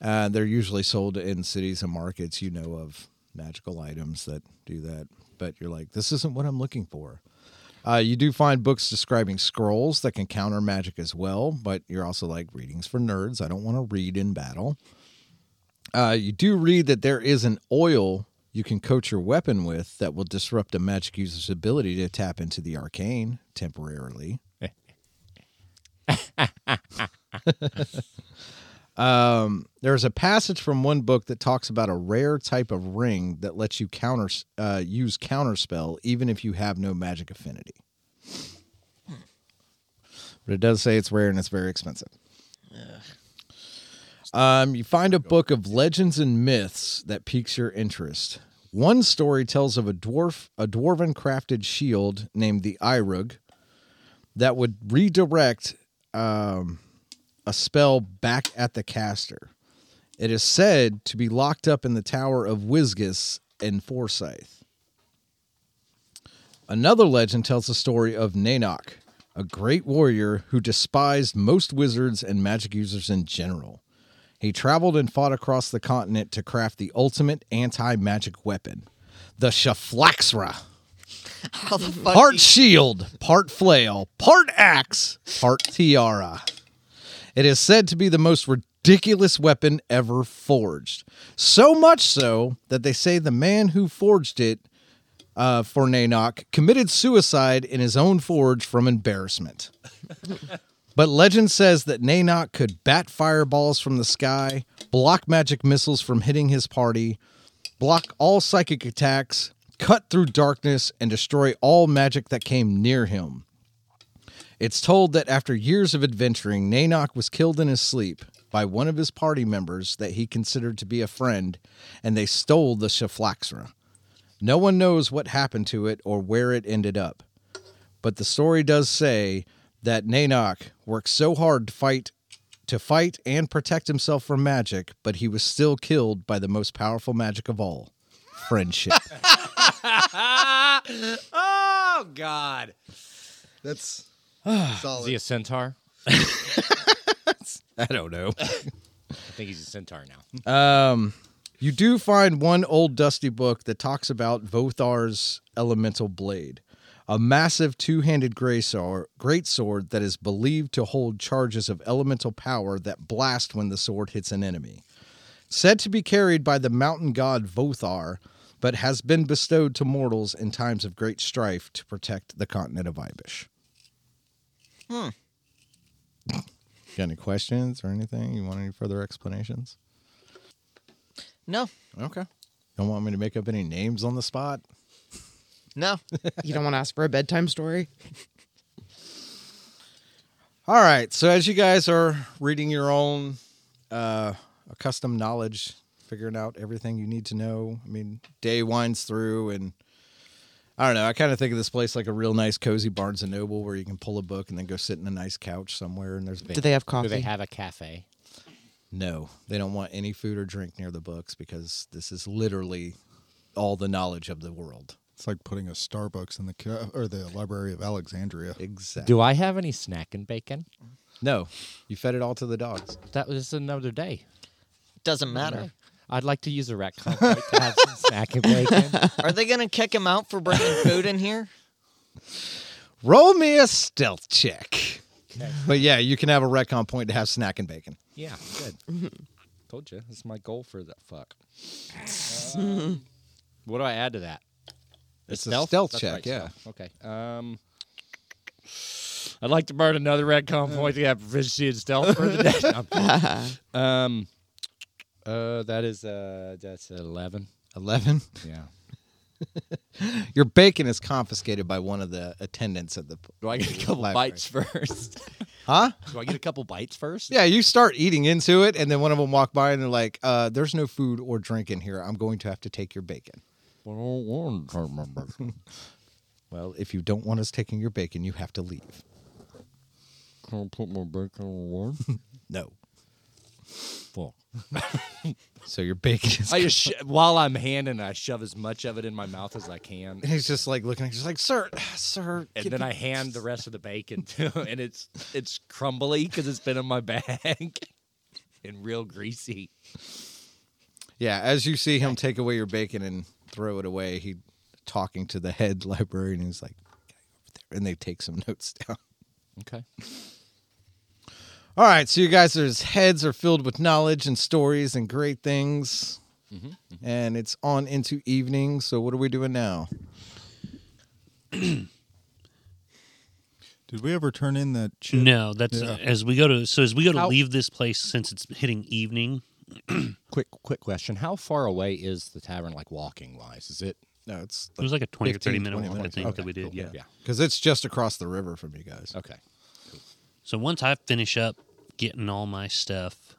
Uh, they're usually sold in cities and markets. You know of magical items that do that, but you're like, this isn't what I'm looking for. Uh, you do find books describing scrolls that can counter magic as well, but you're also like readings for nerds. I don't want to read in battle. Uh, you do read that there is an oil you can coat your weapon with that will disrupt a magic user's ability to tap into the arcane temporarily. Um, there's a passage from one book that talks about a rare type of ring that lets you counter uh, use counterspell even if you have no magic affinity. But it does say it's rare and it's very expensive. Um, you find a book of legends and myths that piques your interest. One story tells of a dwarf, a dwarven crafted shield named the Irug that would redirect um, a spell back at the caster. It is said to be locked up in the Tower of Wisgus in Forsyth. Another legend tells the story of Nanok, a great warrior who despised most wizards and magic users in general. He traveled and fought across the continent to craft the ultimate anti magic weapon, the Shaflaxra. How the fuck? Part do shield, part flail, part axe, part tiara. It is said to be the most ridiculous weapon ever forged. So much so that they say the man who forged it uh, for Nanok committed suicide in his own forge from embarrassment. But legend says that Nanok could bat fireballs from the sky, block magic missiles from hitting his party, block all psychic attacks, cut through darkness, and destroy all magic that came near him. It's told that after years of adventuring, Nanok was killed in his sleep by one of his party members that he considered to be a friend, and they stole the Shaflaxra. No one knows what happened to it or where it ended up. But the story does say that Nanok worked so hard to fight to fight and protect himself from magic, but he was still killed by the most powerful magic of all, friendship. oh God! That's solid. Is he a centaur? I don't know. I think he's a centaur now. Um, you do find one old dusty book that talks about Vothar's elemental blade, a massive two-handed gray sword, great sword that is believed to hold charges of elemental power that blast when the sword hits an enemy. Said to be carried by the mountain god Vothar, but has been bestowed to mortals in times of great strife to protect the continent of Ibish. Hmm. Got any questions or anything? You want any further explanations? No, Okay. Don't want me to make up any names on the spot? no. You don't want to ask for a bedtime story? All right. So as you guys are reading your own uh accustomed knowledge, figuring out everything you need to know. I mean, day winds through and I don't know. I kind of think of this place like a real nice cozy Barnes and Noble where you can pull a book and then go sit in a nice couch somewhere and there's Do they have coffee? Do they have a cafe? No, they don't want any food or drink near the books because this is literally all the knowledge of the world. It's like putting a Starbucks in the ca- or the Library of Alexandria. Exactly. Do I have any snack and bacon? no, you fed it all to the dogs. That was another day. Doesn't matter. I'd like to use a rat complex to have some snack and bacon. Are they gonna kick him out for bringing food in here? Roll me a stealth check. Okay. But yeah, you can have a retcon point to have snack and bacon. Yeah, good. Told you. This is my goal for that fuck. Um, what do I add to that? It's a stealth That's check, right, yeah. stealth. Okay. Um, I'd like to burn another retcon point to have proficiency in stealth for the day. No, I'm kidding. um, uh, that is uh, that's eleven. 11. Yeah. Your bacon is confiscated by one of the attendants at the. Do I get a couple library. bites first? Huh? do I get a couple bites first? Yeah, you start eating into it, and then one of them walk by and they're like, uh, "There's no food or drink in here. I'm going to have to take your bacon." Well, if you don't want us taking your bacon, you have to leave. Can I put my bacon on? No. Fuck. So your bacon is. I just sh- while I'm handing, I shove as much of it in my mouth as I can, and he's just like looking. He's like, "Sir, sir." and then the-" I hand the rest of the bacon to him, and it's it's crumbly because it's been in my bag and real greasy. Yeah, as you see him take away your bacon and throw it away, he talking to the head librarian. And he's like, "Guy over there," and they take some notes down. Okay. All right, so you guys' heads are filled with knowledge and stories and great things, mm-hmm, mm-hmm. and it's on into evening. So what are we doing now? Did we ever turn in that chip? No, that's Yeah. as we go to. So as we go to How- leave this place, since it's hitting evening, Quick quick question: How far away is the tavern, like walking wise? Is it? No, it's it was like a twenty or thirty minute 20 walk. I minutes. think Okay, that we did. cool. Yeah. Yeah. because it's just across the river from you guys. Okay. So once I finish up getting all my stuff,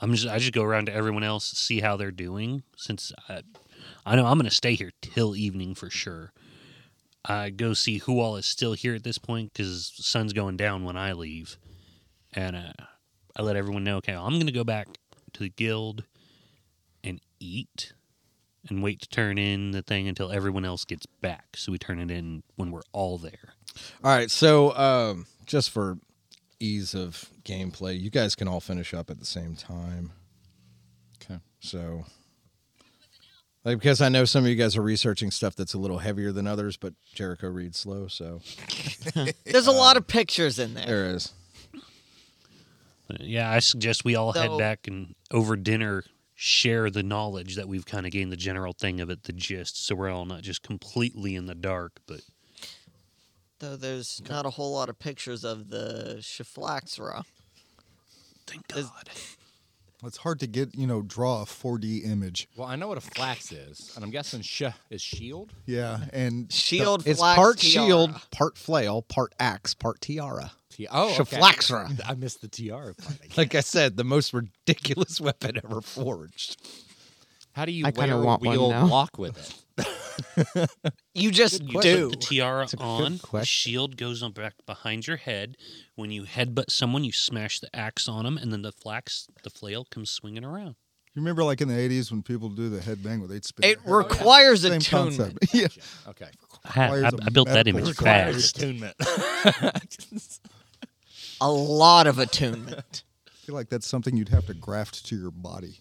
I'm just I just go around to everyone else see how they're doing. Since I, I know I'm going to stay here till evening for sure. I go see who all is still here at this point because sun's going down when I leave, and uh, I let everyone know. Okay, I'm going to go back to the guild and eat, and wait to turn in the thing until everyone else gets back. So we turn it in when we're all there. All right, so um, just for ease of gameplay, you guys can all finish up at the same time. Okay. So, like, because I know some of you guys are researching stuff that's a little heavier than others, but Jericho reads slow, so There's a lot of pictures in there. there is. Yeah, I suggest we all head So- back and over dinner share the knowledge that we've kind of gained the general thing of it, the gist, so we're all not just completely in the dark. But Though there's not a whole lot of pictures of the Shaflaxra. thank Is- God. It's hard to get, you know, draw a 4D image. Well, I know what a flax is, and I'm guessing sh is shield. Yeah, and Shield It's flax part tiara. shield, part flail, part axe, part tiara. Ti- oh, okay. Shaflaxra. I missed the tiara part. I guess. Like I said, the most ridiculous weapon ever forged. How do you I kinda wear want one wheel now. block with it? You just You do. put the tiara a on. The shield goes on back behind your head. When you headbutt someone, you smash the axe on them, and then the flax, the flail, comes swinging around. you remember like in the 80s when people do the headbang with eight spin? It requires Same attunement. concept. yeah. Okay. I, had, Requires I, a I built that image requirement. fast. Attunement. A lot of attunement. I feel like that's something you'd have to graft to your body.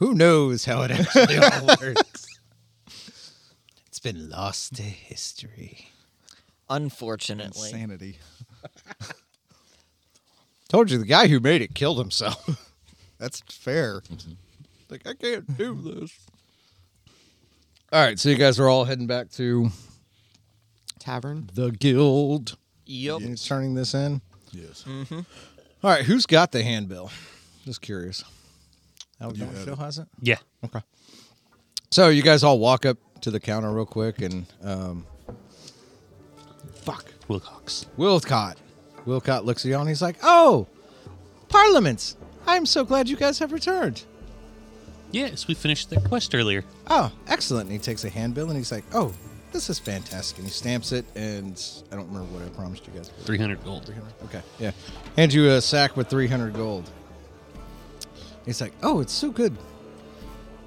Who knows how it actually all works? It's been lost to history. Unfortunately. Insanity. Told you the guy who made it killed himself. That's fair. Mm-hmm. like I can't do this. All right, so you guys are all heading back to Tavern. the guild. Yup. He's turning this in. Yes. Mm-hmm. All right, who's got the handbill? Just curious. Al- You had has it. Yeah. Okay. So you guys all walk up to the counter real quick and um, fuck. Wilcox. Wilcott. Wilcott looks at you and he's like, "Oh, Parliaments! I'm so glad you guys have returned. Yes, we finished that quest earlier. Oh, excellent!" And he takes a handbill and he's like, "Oh, this is fantastic." And he stamps it, and I don't remember what I promised you guys. 300 gold. Okay, yeah. Hand you a sack with 300 gold. He's like, "Oh, it's so good.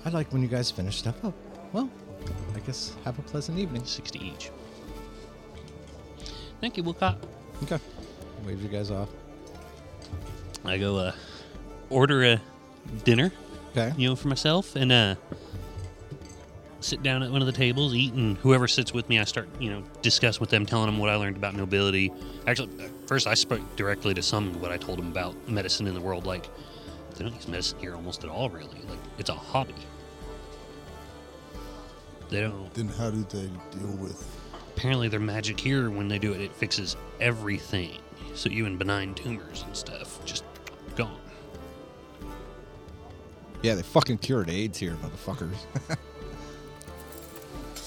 I like when you guys finish stuff up. Well, I guess have a pleasant evening." 60 each. Thank you, Wilcott. Okay. Wave you guys off. I go uh, order a dinner, Okay. you know, for myself, and uh, sit down at one of the tables, eat, and whoever sits with me, I start, you know, discussing with them, telling them what I learned about nobility. Actually, at first I spoke directly to some of what I told them about medicine in the world. Like, they don't use medicine here almost at all, really. Like, it's a hobby. They don't. Then how do they deal with? Apparently, their magic here, when they do it, it fixes everything. So even benign tumors and stuff just gone. Yeah, they fucking cured AIDS here, motherfuckers.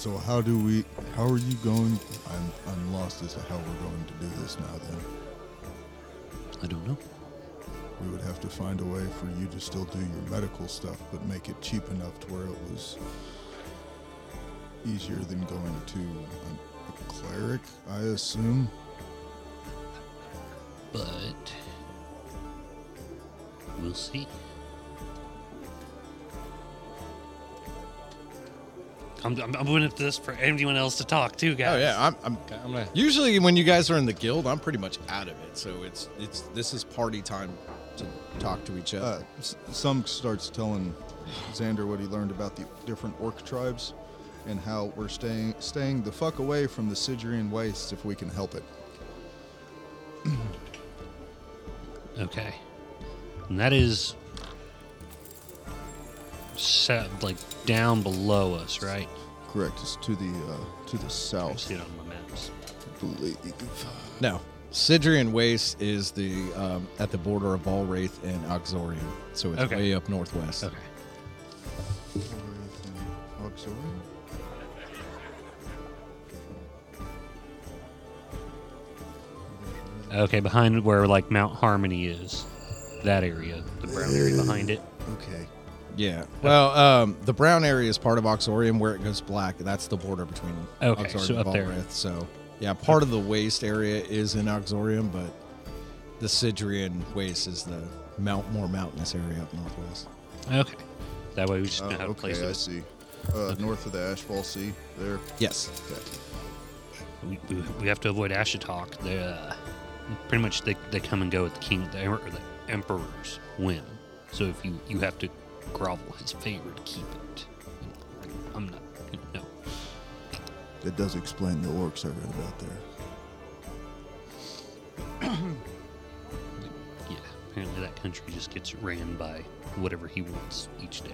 So how do we? How are you going? I'm I'm lost as to how we're going to do this now. Then I don't know. We would have to find a way for you to still do your medical stuff, but make it cheap enough to where it was easier than going to a, a cleric. I assume. But we'll see. I'm, I'm, I'm opening up this for anyone else to talk to, guys. Oh yeah, I'm, I'm Okay, I'm gonna. usually when you guys are in the guild, I'm pretty much out of it. So it's it's this is party time to talk to each other. Uh, s- some starts telling Xander what he learned about the different orc tribes and how we're staying staying the fuck away from the Sigirian wastes if we can help it. Okay. And that is set like down below us, right? Correct. It's to the uh, to the I south, see it on my maps. I believe. no, Sidrian Waste is the um, at the border of Valwraith and Oxorium, so it's Okay. way up northwest. Okay. Auxiliary? Okay, behind where like Mount Harmony is, that area, the brown area behind it. Okay. Yeah. Well, um, the brown area is part of Oxorium where it goes black. That's the border between Okay, Oxorium so and up there. Valwraith. So yeah, part of the waste area is in Oxorium, but the Sidrian waste is the mount more mountainous area up northwest. Okay. That way we just Oh, know how to place okay, I it. see. Uh, North of the Ashfall Sea, there. Yes. We, we, we have to avoid Ashitok. They uh, pretty much they, they come and go at the king, the, em- or the emperor's whim. So if you you have to grovel his favor to keep it. I'm not. No. That does explain the orcs I read about there. Yeah. Apparently that country just gets ran by whatever he wants each day.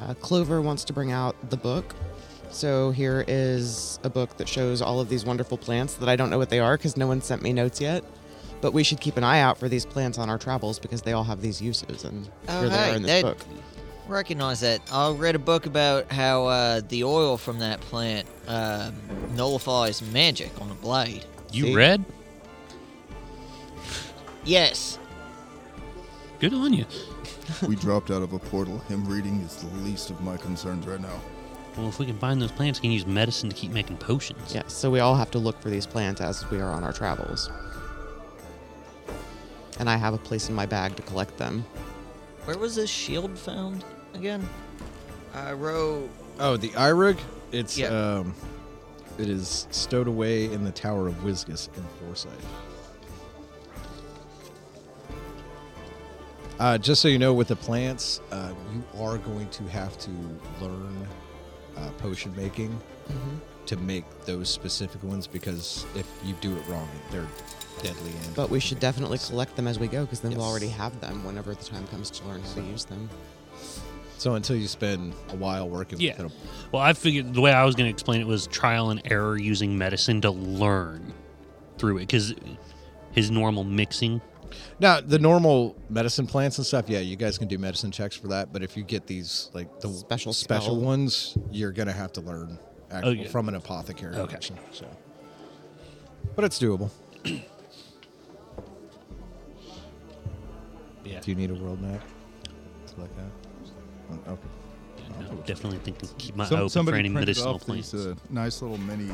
Uh, Clover wants to bring out the book. So here is a book that shows all of these wonderful plants that I don't know what they are because no one sent me notes yet. But we should keep an eye out for these plants on our travels because they all have these uses, and Oh, Okay, here they are in this that- book. Recognize that. I read a book about how uh, the oil from that plant um nullifies magic on a blade. You See? read? Yes. Good on you. we dropped out of a portal. Him reading is the least of my concerns right now. Well, if we can find those plants, we can use medicine to keep making potions. Yes, so we all have to look for these plants as we are on our travels. And I have a place in my bag to collect them. Where was this shield found again? I wrote. Oh, the Irig. It's Yeah. um, it is stowed away in the Tower of Wisgus in Forsyth. Uh, just so you know, with the plants, uh, you are going to have to learn uh, potion making to make those specific ones because if you do it wrong, they're deadly. And But we should definitely collect them as we go because then we'll Yes. already have them whenever the time comes to learn how to use them. So until you spend a while working Yeah. with it, Well, I figured the way I was going to explain it was trial and error using medicine to learn through it because his normal mixing. Now, the normal medicine plants and stuff, yeah, you guys can do medicine checks for that. But if you get these like the Special special spell. ones, you're gonna have to learn oh, actual, yeah. from an apothecary. Okay. medicine, so, but it's doable. Yeah. Do you need a world map to look at? Oh, Okay. No, definitely thinking keep my eye Some, open for any printed medicinal off plants. these uh, nice little mini.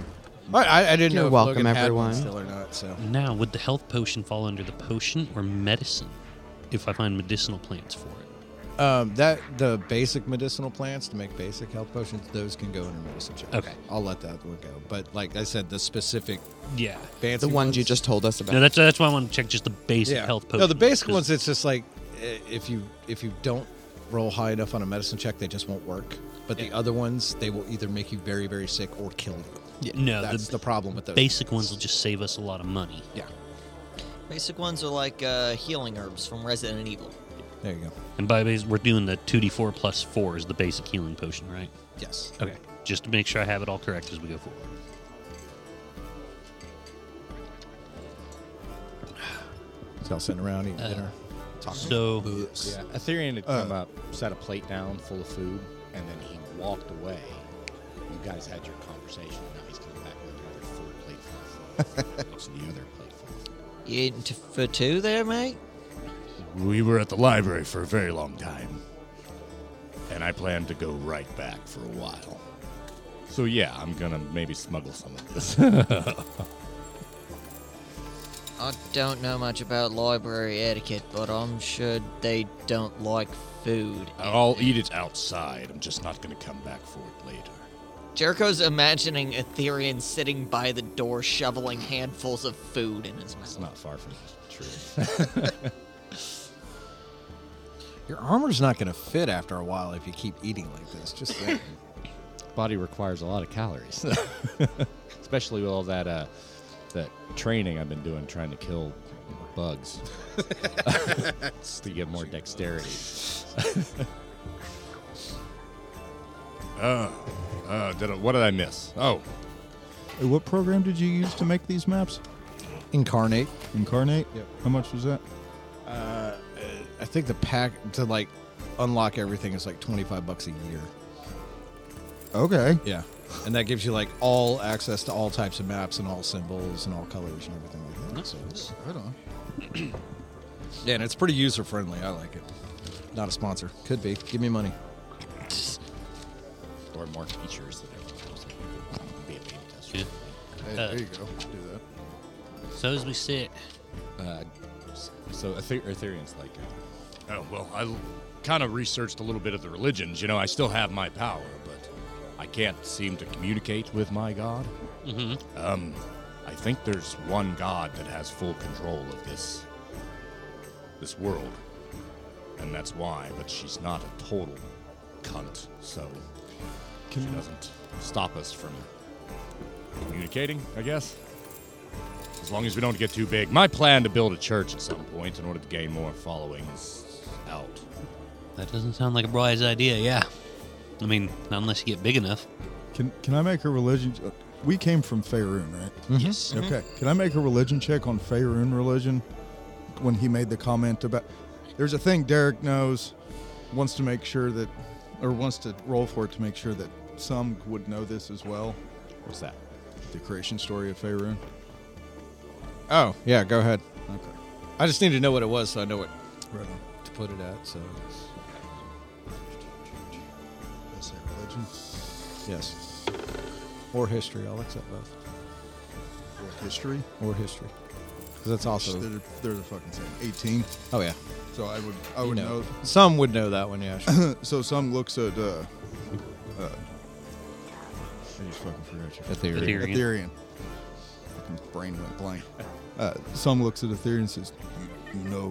I, I, I didn't You're know if welcome, Logan had one everyone. still or not. So Now, would the health potion fall under the potion or medicine if I find medicinal plants for it? um, that the basic medicinal plants to make basic health potions, those can go under medicine checks. Okay. I'll let that one go. But like I said, the specific Yeah. fancy The ones you just told us about. No, that's that's why I want to check just the basic health potion. No, the basic 'cause- ones. It's just like i- if you if you don't roll high enough on a medicine check, they just won't work. But the other ones, they will either make you very, very sick or kill you. Yeah, No, That's the the problem with those. basic ones will just save us a lot of money. Yeah, Basic ones are like uh, healing herbs from Resident Evil. there you go. And by base, we're doing the 2d4 plus 4 is the basic healing potion, right? Yes. Okay. Just to make sure I have it all correct as we go forward. So y'all sitting around eating Uh, dinner, talking. So, Yeah, Ethereum had Uh, come up, set a plate down full of food, and then he walked away. You guys had your conversation. and Now he's coming back with another full plate full of food. Next to the other plate full of food. You eating t- for two there, mate? We were at the library for a very long time. And I plan to go right back for a while. So yeah, I'm gonna maybe smuggle some of this. I don't know much about library etiquette, but I'm sure they don't like food. I'll eat it outside. I'm just not going to come back for it later. Jericho's imagining Ethereum sitting by the door shoveling handfuls of food in his mouth. it's mouth. not far from the truth. Your armor's not going to fit after a while if you keep eating like this. Just saying. Body requires a lot of calories, especially with all that uh, that training I've been doing trying to kill bugs to get more dexterity. Uh, uh, did I, what did I miss? Oh, Hey, what program did you use to make these maps? Inkarnate. Inkarnate. Yep. How much was that? Uh, I think the pack to like unlock everything is like twenty five bucks a year. Okay. Yeah, and that gives you like all access to all types of maps and all symbols and all colors and everything like that. So it's, Right on. yeah, and it's pretty user friendly. I like it. Not a sponsor. Could be. Give me money. or more features that are supposed to be a beta tester. Yeah. Hey, Uh, there you go. Do that. so as we sit, Uh, so Ether- Ethereum's like, uh, oh well, I kind of researched a little bit of the religions. You know, I still have my power, but I can't seem to communicate with my god. hmm Um, I think there's one god that has full control of this this world, and that's why. But she's not a total cunt, so she doesn't stop us from communicating. I guess, as long as we don't get too big. My plan to build a church at some point in order to gain more following is out. that doesn't sound like a wise idea. Yeah. I mean, not unless you get big enough. Can Can I make a religion? We came from Faerun, right? Mm-hmm. Yes. Mm-hmm. Okay. Can I make a religion check on Faerun religion when he made the comment about? There's a thing Derek knows, wants to make sure that, or wants to roll for it to make sure that some would know this as well. what's that? The creation story of Faerun. Oh yeah, go ahead. Okay. I just need to know what it was so I know what Right to put it at. So religion. yes, or history. I'll accept both. Or history. Or history, because that's also. They're, they're the fucking same. 18. Oh yeah, So I would I you would know. know. Some would know that one. Yeah. Sure. so some looks at uh, uh I just fucking forgot your Ethereum. Ethereum. Ethereum. Fucking brain went blank. Uh, some looks at Ethereum and says, you, you know,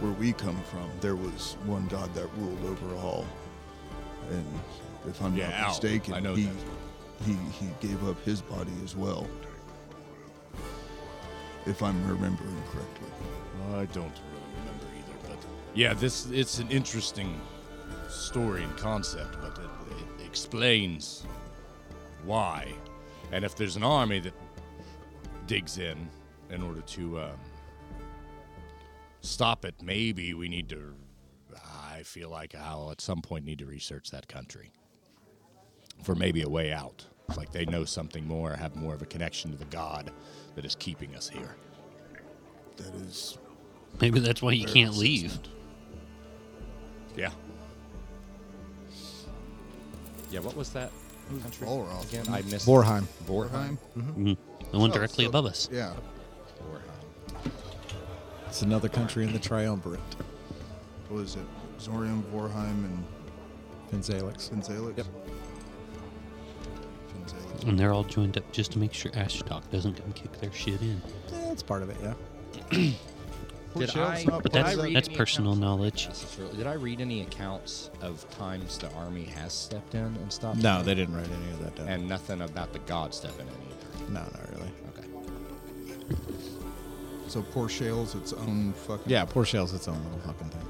where we come from, there was one god that ruled over all. And if I'm Yeah, not Al, mistaken, I know he, he he gave up his body as well. If I'm remembering correctly. I don't really remember either, but yeah, this it's an interesting story and concept, but it, it explains why. And if there's an army that digs in in order to um, stop it, maybe we need to. I feel like I'll at some point need to research that country for maybe a way out. It's like they know something more, have more of a connection to the god that is keeping us here. That is Maybe that's why you can't well leave. Yeah. Yeah, what was that country Volroth, again? wasn't I it? missed Vorheim. Vorheim. Mhm. The one Oh, directly so- above us. Yeah. Vorheim. It's another country in the triumvirate. What is it? Zorium, Vorheim, and Finzalix. Finzalix? Yep. Finzalix. And they're all joined up just to make sure Ashtalk doesn't come kick their shit in. Yeah, that's part of it. Yeah. Did I- not But Did I that's read that's any personal accounts? knowledge. This is really- Did I read any accounts of times the army has stepped in and stopped? No, fighting? they didn't write any of that down. And nothing about the god stepping in either. no, not really. Okay. So poor shell's its own fucking. Yeah, poor shell's its own little fucking thing.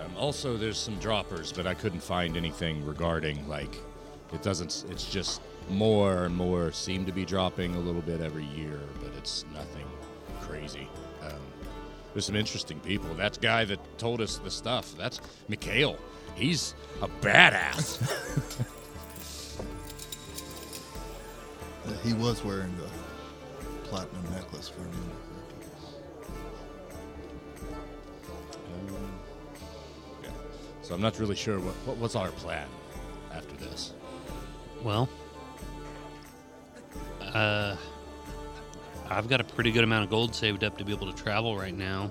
Um, also, there's some droppers, but I couldn't find anything regarding like it doesn't. It's just more and more seem to be dropping a little bit every year, but it's nothing crazy. Um, there's some interesting people. That guy that told us the stuff. That's Mikhail. He's a badass. Uh, he was wearing the platinum necklace for a minute. yeah. So I'm not really sure what, what what's our plan after this. Well, uh, I've got a pretty good amount of gold saved up to be able to travel right now.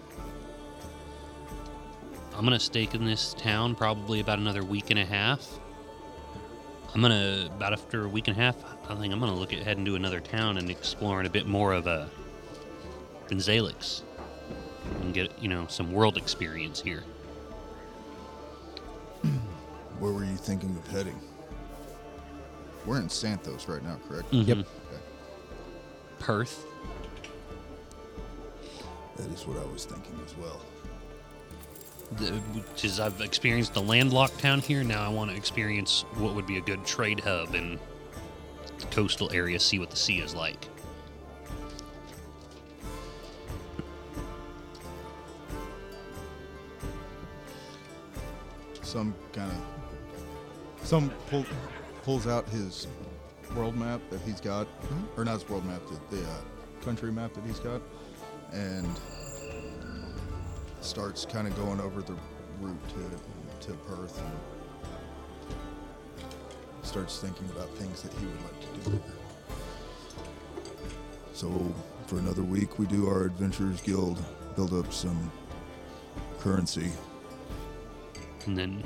I'm gonna stake in this town probably about another week and a half. I'm gonna about after a week and a half. I think I'm gonna look at heading to another town and exploring a bit more of a Finzalix and get you know some world experience here. Where were you thinking of heading? We're in Santos right now, correct? Mm-hmm. Yep. Okay. Perth. That is what I was thinking as well. the, which is I've experienced a landlocked town here. Now I want to experience what would be a good trade hub in the coastal area. See what the sea is like. Some kind of. Some pull, pulls out his world map that he's got, or not his world map, the, the uh, country map that he's got, and starts kind of going over the route to to Perth and starts thinking about things that he would like to do here. So for another week, we do our Adventurers Guild, build up some currency. And then,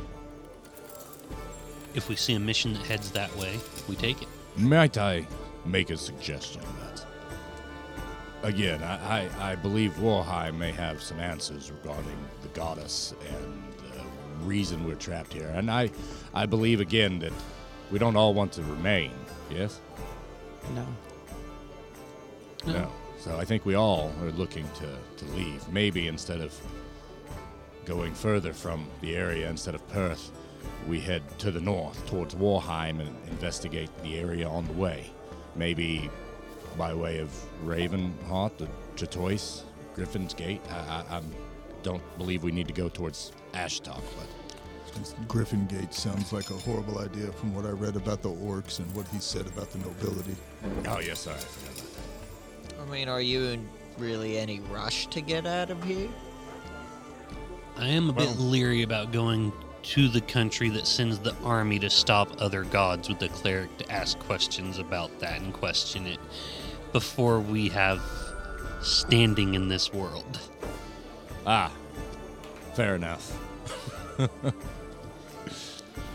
if we see a mission that heads that way, we take it. Might I make a suggestion that again, I, I, I believe Vorheim may have some answers regarding the goddess and the reason we're trapped here. And I I believe again that we don't all want to remain, yes? No. No. So I think we all are looking to, to leave. Maybe instead of going further from the area, instead of Perth, we head to the north towards Vorheim and investigate the area on the way. Maybe by way of Ravenheart, the Chatois, Griffin's Gate. I, I, I don't believe we need to go towards Ashtok, but Griffin Gate sounds like a horrible idea from what I read about the orcs and what he said about the nobility. oh yes, sorry, I forgot about that. I mean, are you in really any rush to get out of here? I am a bit leery about going to the country that sends the army to stop other gods with the cleric to ask questions about that and question it before we have standing in this world. Ah, fair enough. I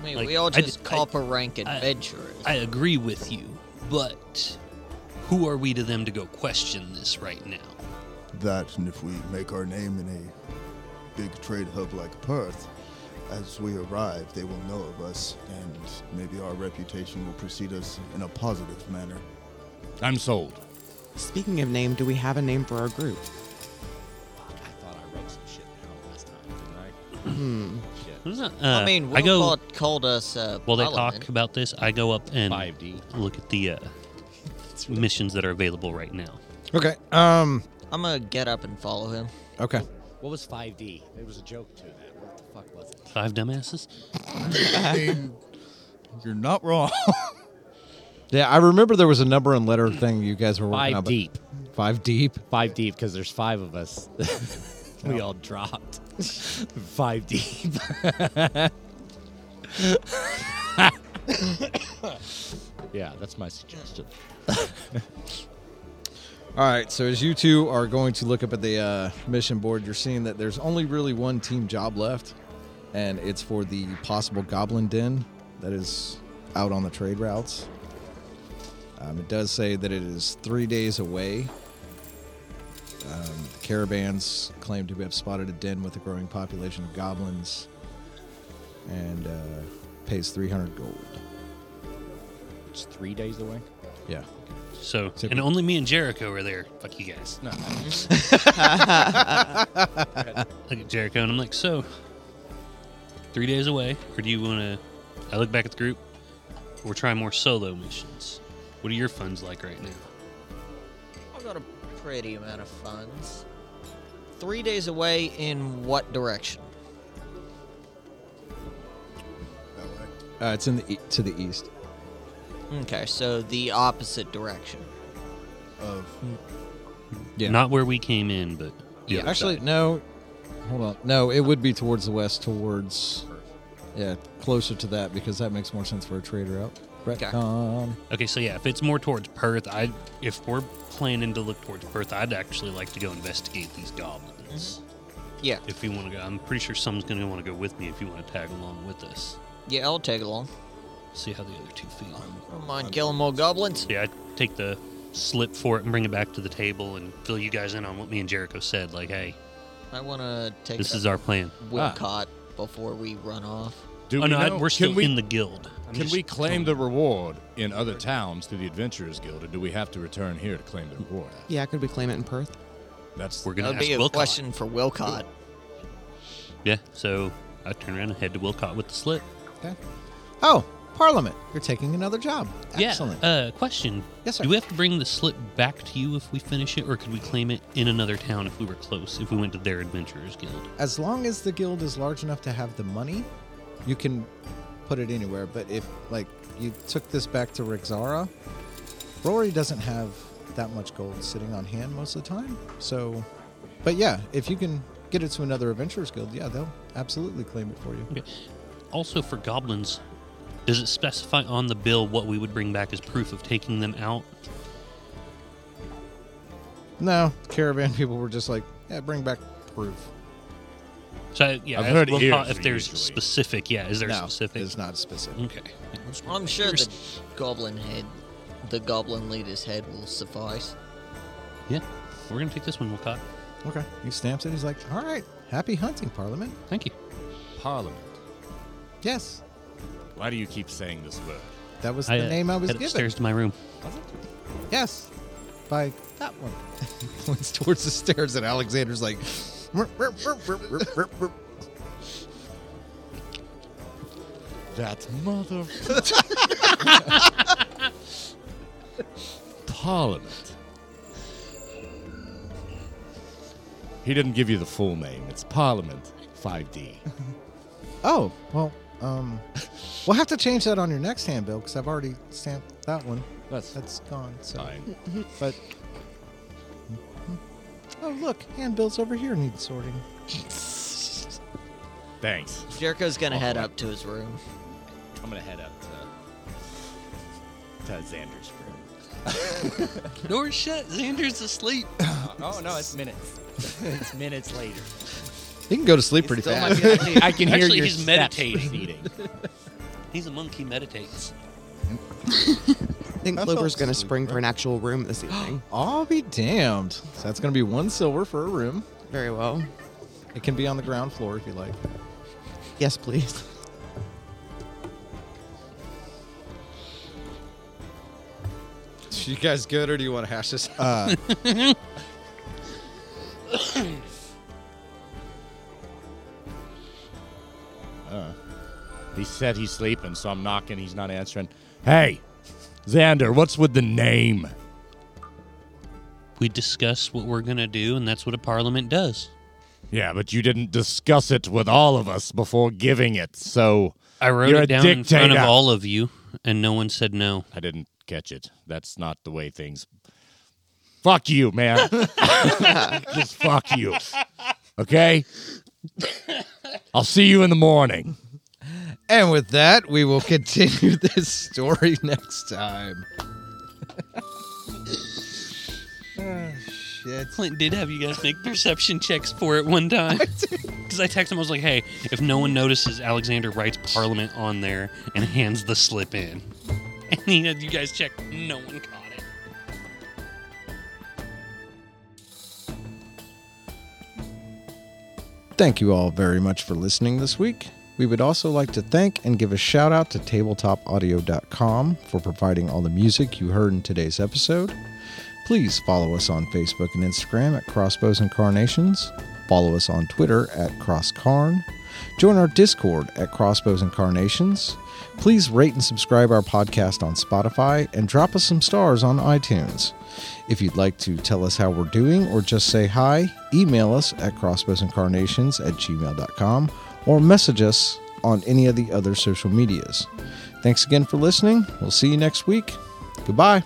mean, Like, we all I just d- I- copper rank I- adventurers. I agree with you, but who are we to them to go question this right now? That, and if we make our name in a big trade hub like Perth, as we arrive, they will know of us, and maybe our reputation will precede us in a positive manner. I'm sold. Speaking of name, do we have a name for our group? I thought I wrote some shit down last time, didn't I? Shit. What is that? I Uh, mean, I go Wilcott called us. Uh, while they Parliament. talk about this. I go up and 5D. look at the uh, missions that are available right now. Okay. Um. I'm gonna get up and follow him. Okay. What was 5D? There was a joke to that. What the fuck was it? Five dumbasses. I mean, you're not wrong. Yeah, I remember there was a number and letter thing you guys were working Five on. but- deep. Five deep. Five deep because there's five of us. we all dropped. five deep. yeah, that's my suggestion. All right. So as you two are going to look up at the uh, mission board, you're seeing that there's only really one team job left, and it's for the possible Goblin Den that is out on the trade routes. Um, it does say that it is three days away. Um, the caravans claim to have spotted a den with a growing population of goblins, and uh, pays 300 gold. It's three days away. Yeah. So, So- and only me and Jericho are there. Fuck you guys. No. Look at Jericho, and I'm like, so, three days away, or do you want to? I look back at the group. We're trying more solo missions. What are your funds like right now? I've got a pretty amount of funds. Three days away in what direction? Uh, it's in the e- to the east. Okay, so the opposite direction. Of Yeah. Not where we came in, but the other Actually, side. no. Hold on. No, it would be towards the west, towards yeah, closer to that because that makes more sense for a trader out. Okay. Retcon. Okay, so yeah, if it's more towards Perth, I if we're planning to look towards Perth, I'd actually like to go investigate these goblins. Mm-hmm. Yeah, If you want to go, I'm pretty sure someone's going to want to go with me if you want to tag along with us. yeah, I'll tag along. See how the other two feel. Don't mind killing more goblins. Yeah, I take the slip for it and bring it back to the table and fill you guys in on what me and Jericho said. Like, hey, I want to take this is our plan. Wilcott ah. before we run off. Do oh we no, I- know- we're can still we, in the guild. I'm Can just we claim the reward in other towns through the Adventurers Guild, or do we have to return here to claim the reward? Yeah, could we claim it in Perth? That's We're That gonna That'd ask be a Wilcott. question for Wilcott. Yeah, so I turn around and head to Wilcott with the slip. Okay. Oh, Parliament! You're taking another job. Excellent. Yeah. Uh, question. Yes, sir. Do we have to bring the slip back to you if we finish it, or could we claim it in another town if we were close? If we went to their Adventurers Guild? as long as the guild is large enough to have the money, you can put it anywhere. But if like you took this back to Rixara, Rory doesn't have that much gold sitting on hand most of the time. So, but yeah, if you can get it to another adventurers guild, yeah, they'll absolutely claim it for you. Okay. Also, for goblins, does it specify on the bill what we would bring back as proof of taking them out? No, caravan people were just like, yeah, bring back proof. So yeah, I've heard we'll ears call- if there's usually. specific, yeah, is there no, specific? it's not specific. Okay. I'm sure the goblin head, the goblin leader's head will suffice. Yeah, we're gonna take this one, Wilcott. Okay, he stamps it. He's like, all right, happy hunting, Parliament. Thank you. Parliament. Yes, Why do you keep saying this word? that was I, the uh, name I was head given. upstairs to my room. Was it? Yes. By that one. He Points towards the stairs, and Alexander's like. That mother. Parliament. He didn't give you the full name. It's Parliament 5D. oh, well, um, we'll have to change that on your next handbill because I've already stamped that one. That's That's gone. So, fine. but oh, look, handbills over here need sorting. Thanks. Jericho's gonna Oh, head up to his room. I'm gonna head up to to Xander's room. Door's shut. Xander's asleep. oh no, it's minutes. it's minutes later. He can go to sleep pretty still fast. might be- I can hear Actually, your he's steps meditating. proceeding. He's a monkey meditates. I think That Clover's going to spring for an actual room this evening. I'll be damned. So that's going to be one silver for a room. Very well. It can be on the ground floor if you like. Yes, please. You guys good, or do you want to hash this? uh, He said he's sleeping, so I'm knocking. He's not answering. Hey, Xander, what's with the name? We discuss what we're gonna do, and that's what a parliament does. Yeah, but you didn't discuss it with all of us before giving it, so I wrote You're a it down in front of all of you, and no one said no. I didn't catch it. That's not the way things. Fuck you, man. Just fuck you. Okay? I'll see you in the morning. And with that, we will continue this story next time. oh, shit. Clint did have you guys make perception checks for it one time. Because I texted him, I was like, hey, if no one notices, Alexander writes Parliament on there and hands the slip in. And he had you guys check, no one caught it. Thank you all very much for listening this week. We would also like to thank and give a shout out to tabletopaudio.com for providing all the music you heard in today's episode. Please follow us on Facebook and Instagram at Crossbows and Carnations. Follow us on Twitter at CrossCarn. Join our Discord at Crossbows and Carnations. Please rate and subscribe our podcast on Spotify and drop us some stars on iTunes. If you'd like to tell us how we're doing or just say hi, email us at crossbowsandcarnations at gmail.com or message us on any of the other social medias. Thanks again for listening. We'll see you next week. Goodbye.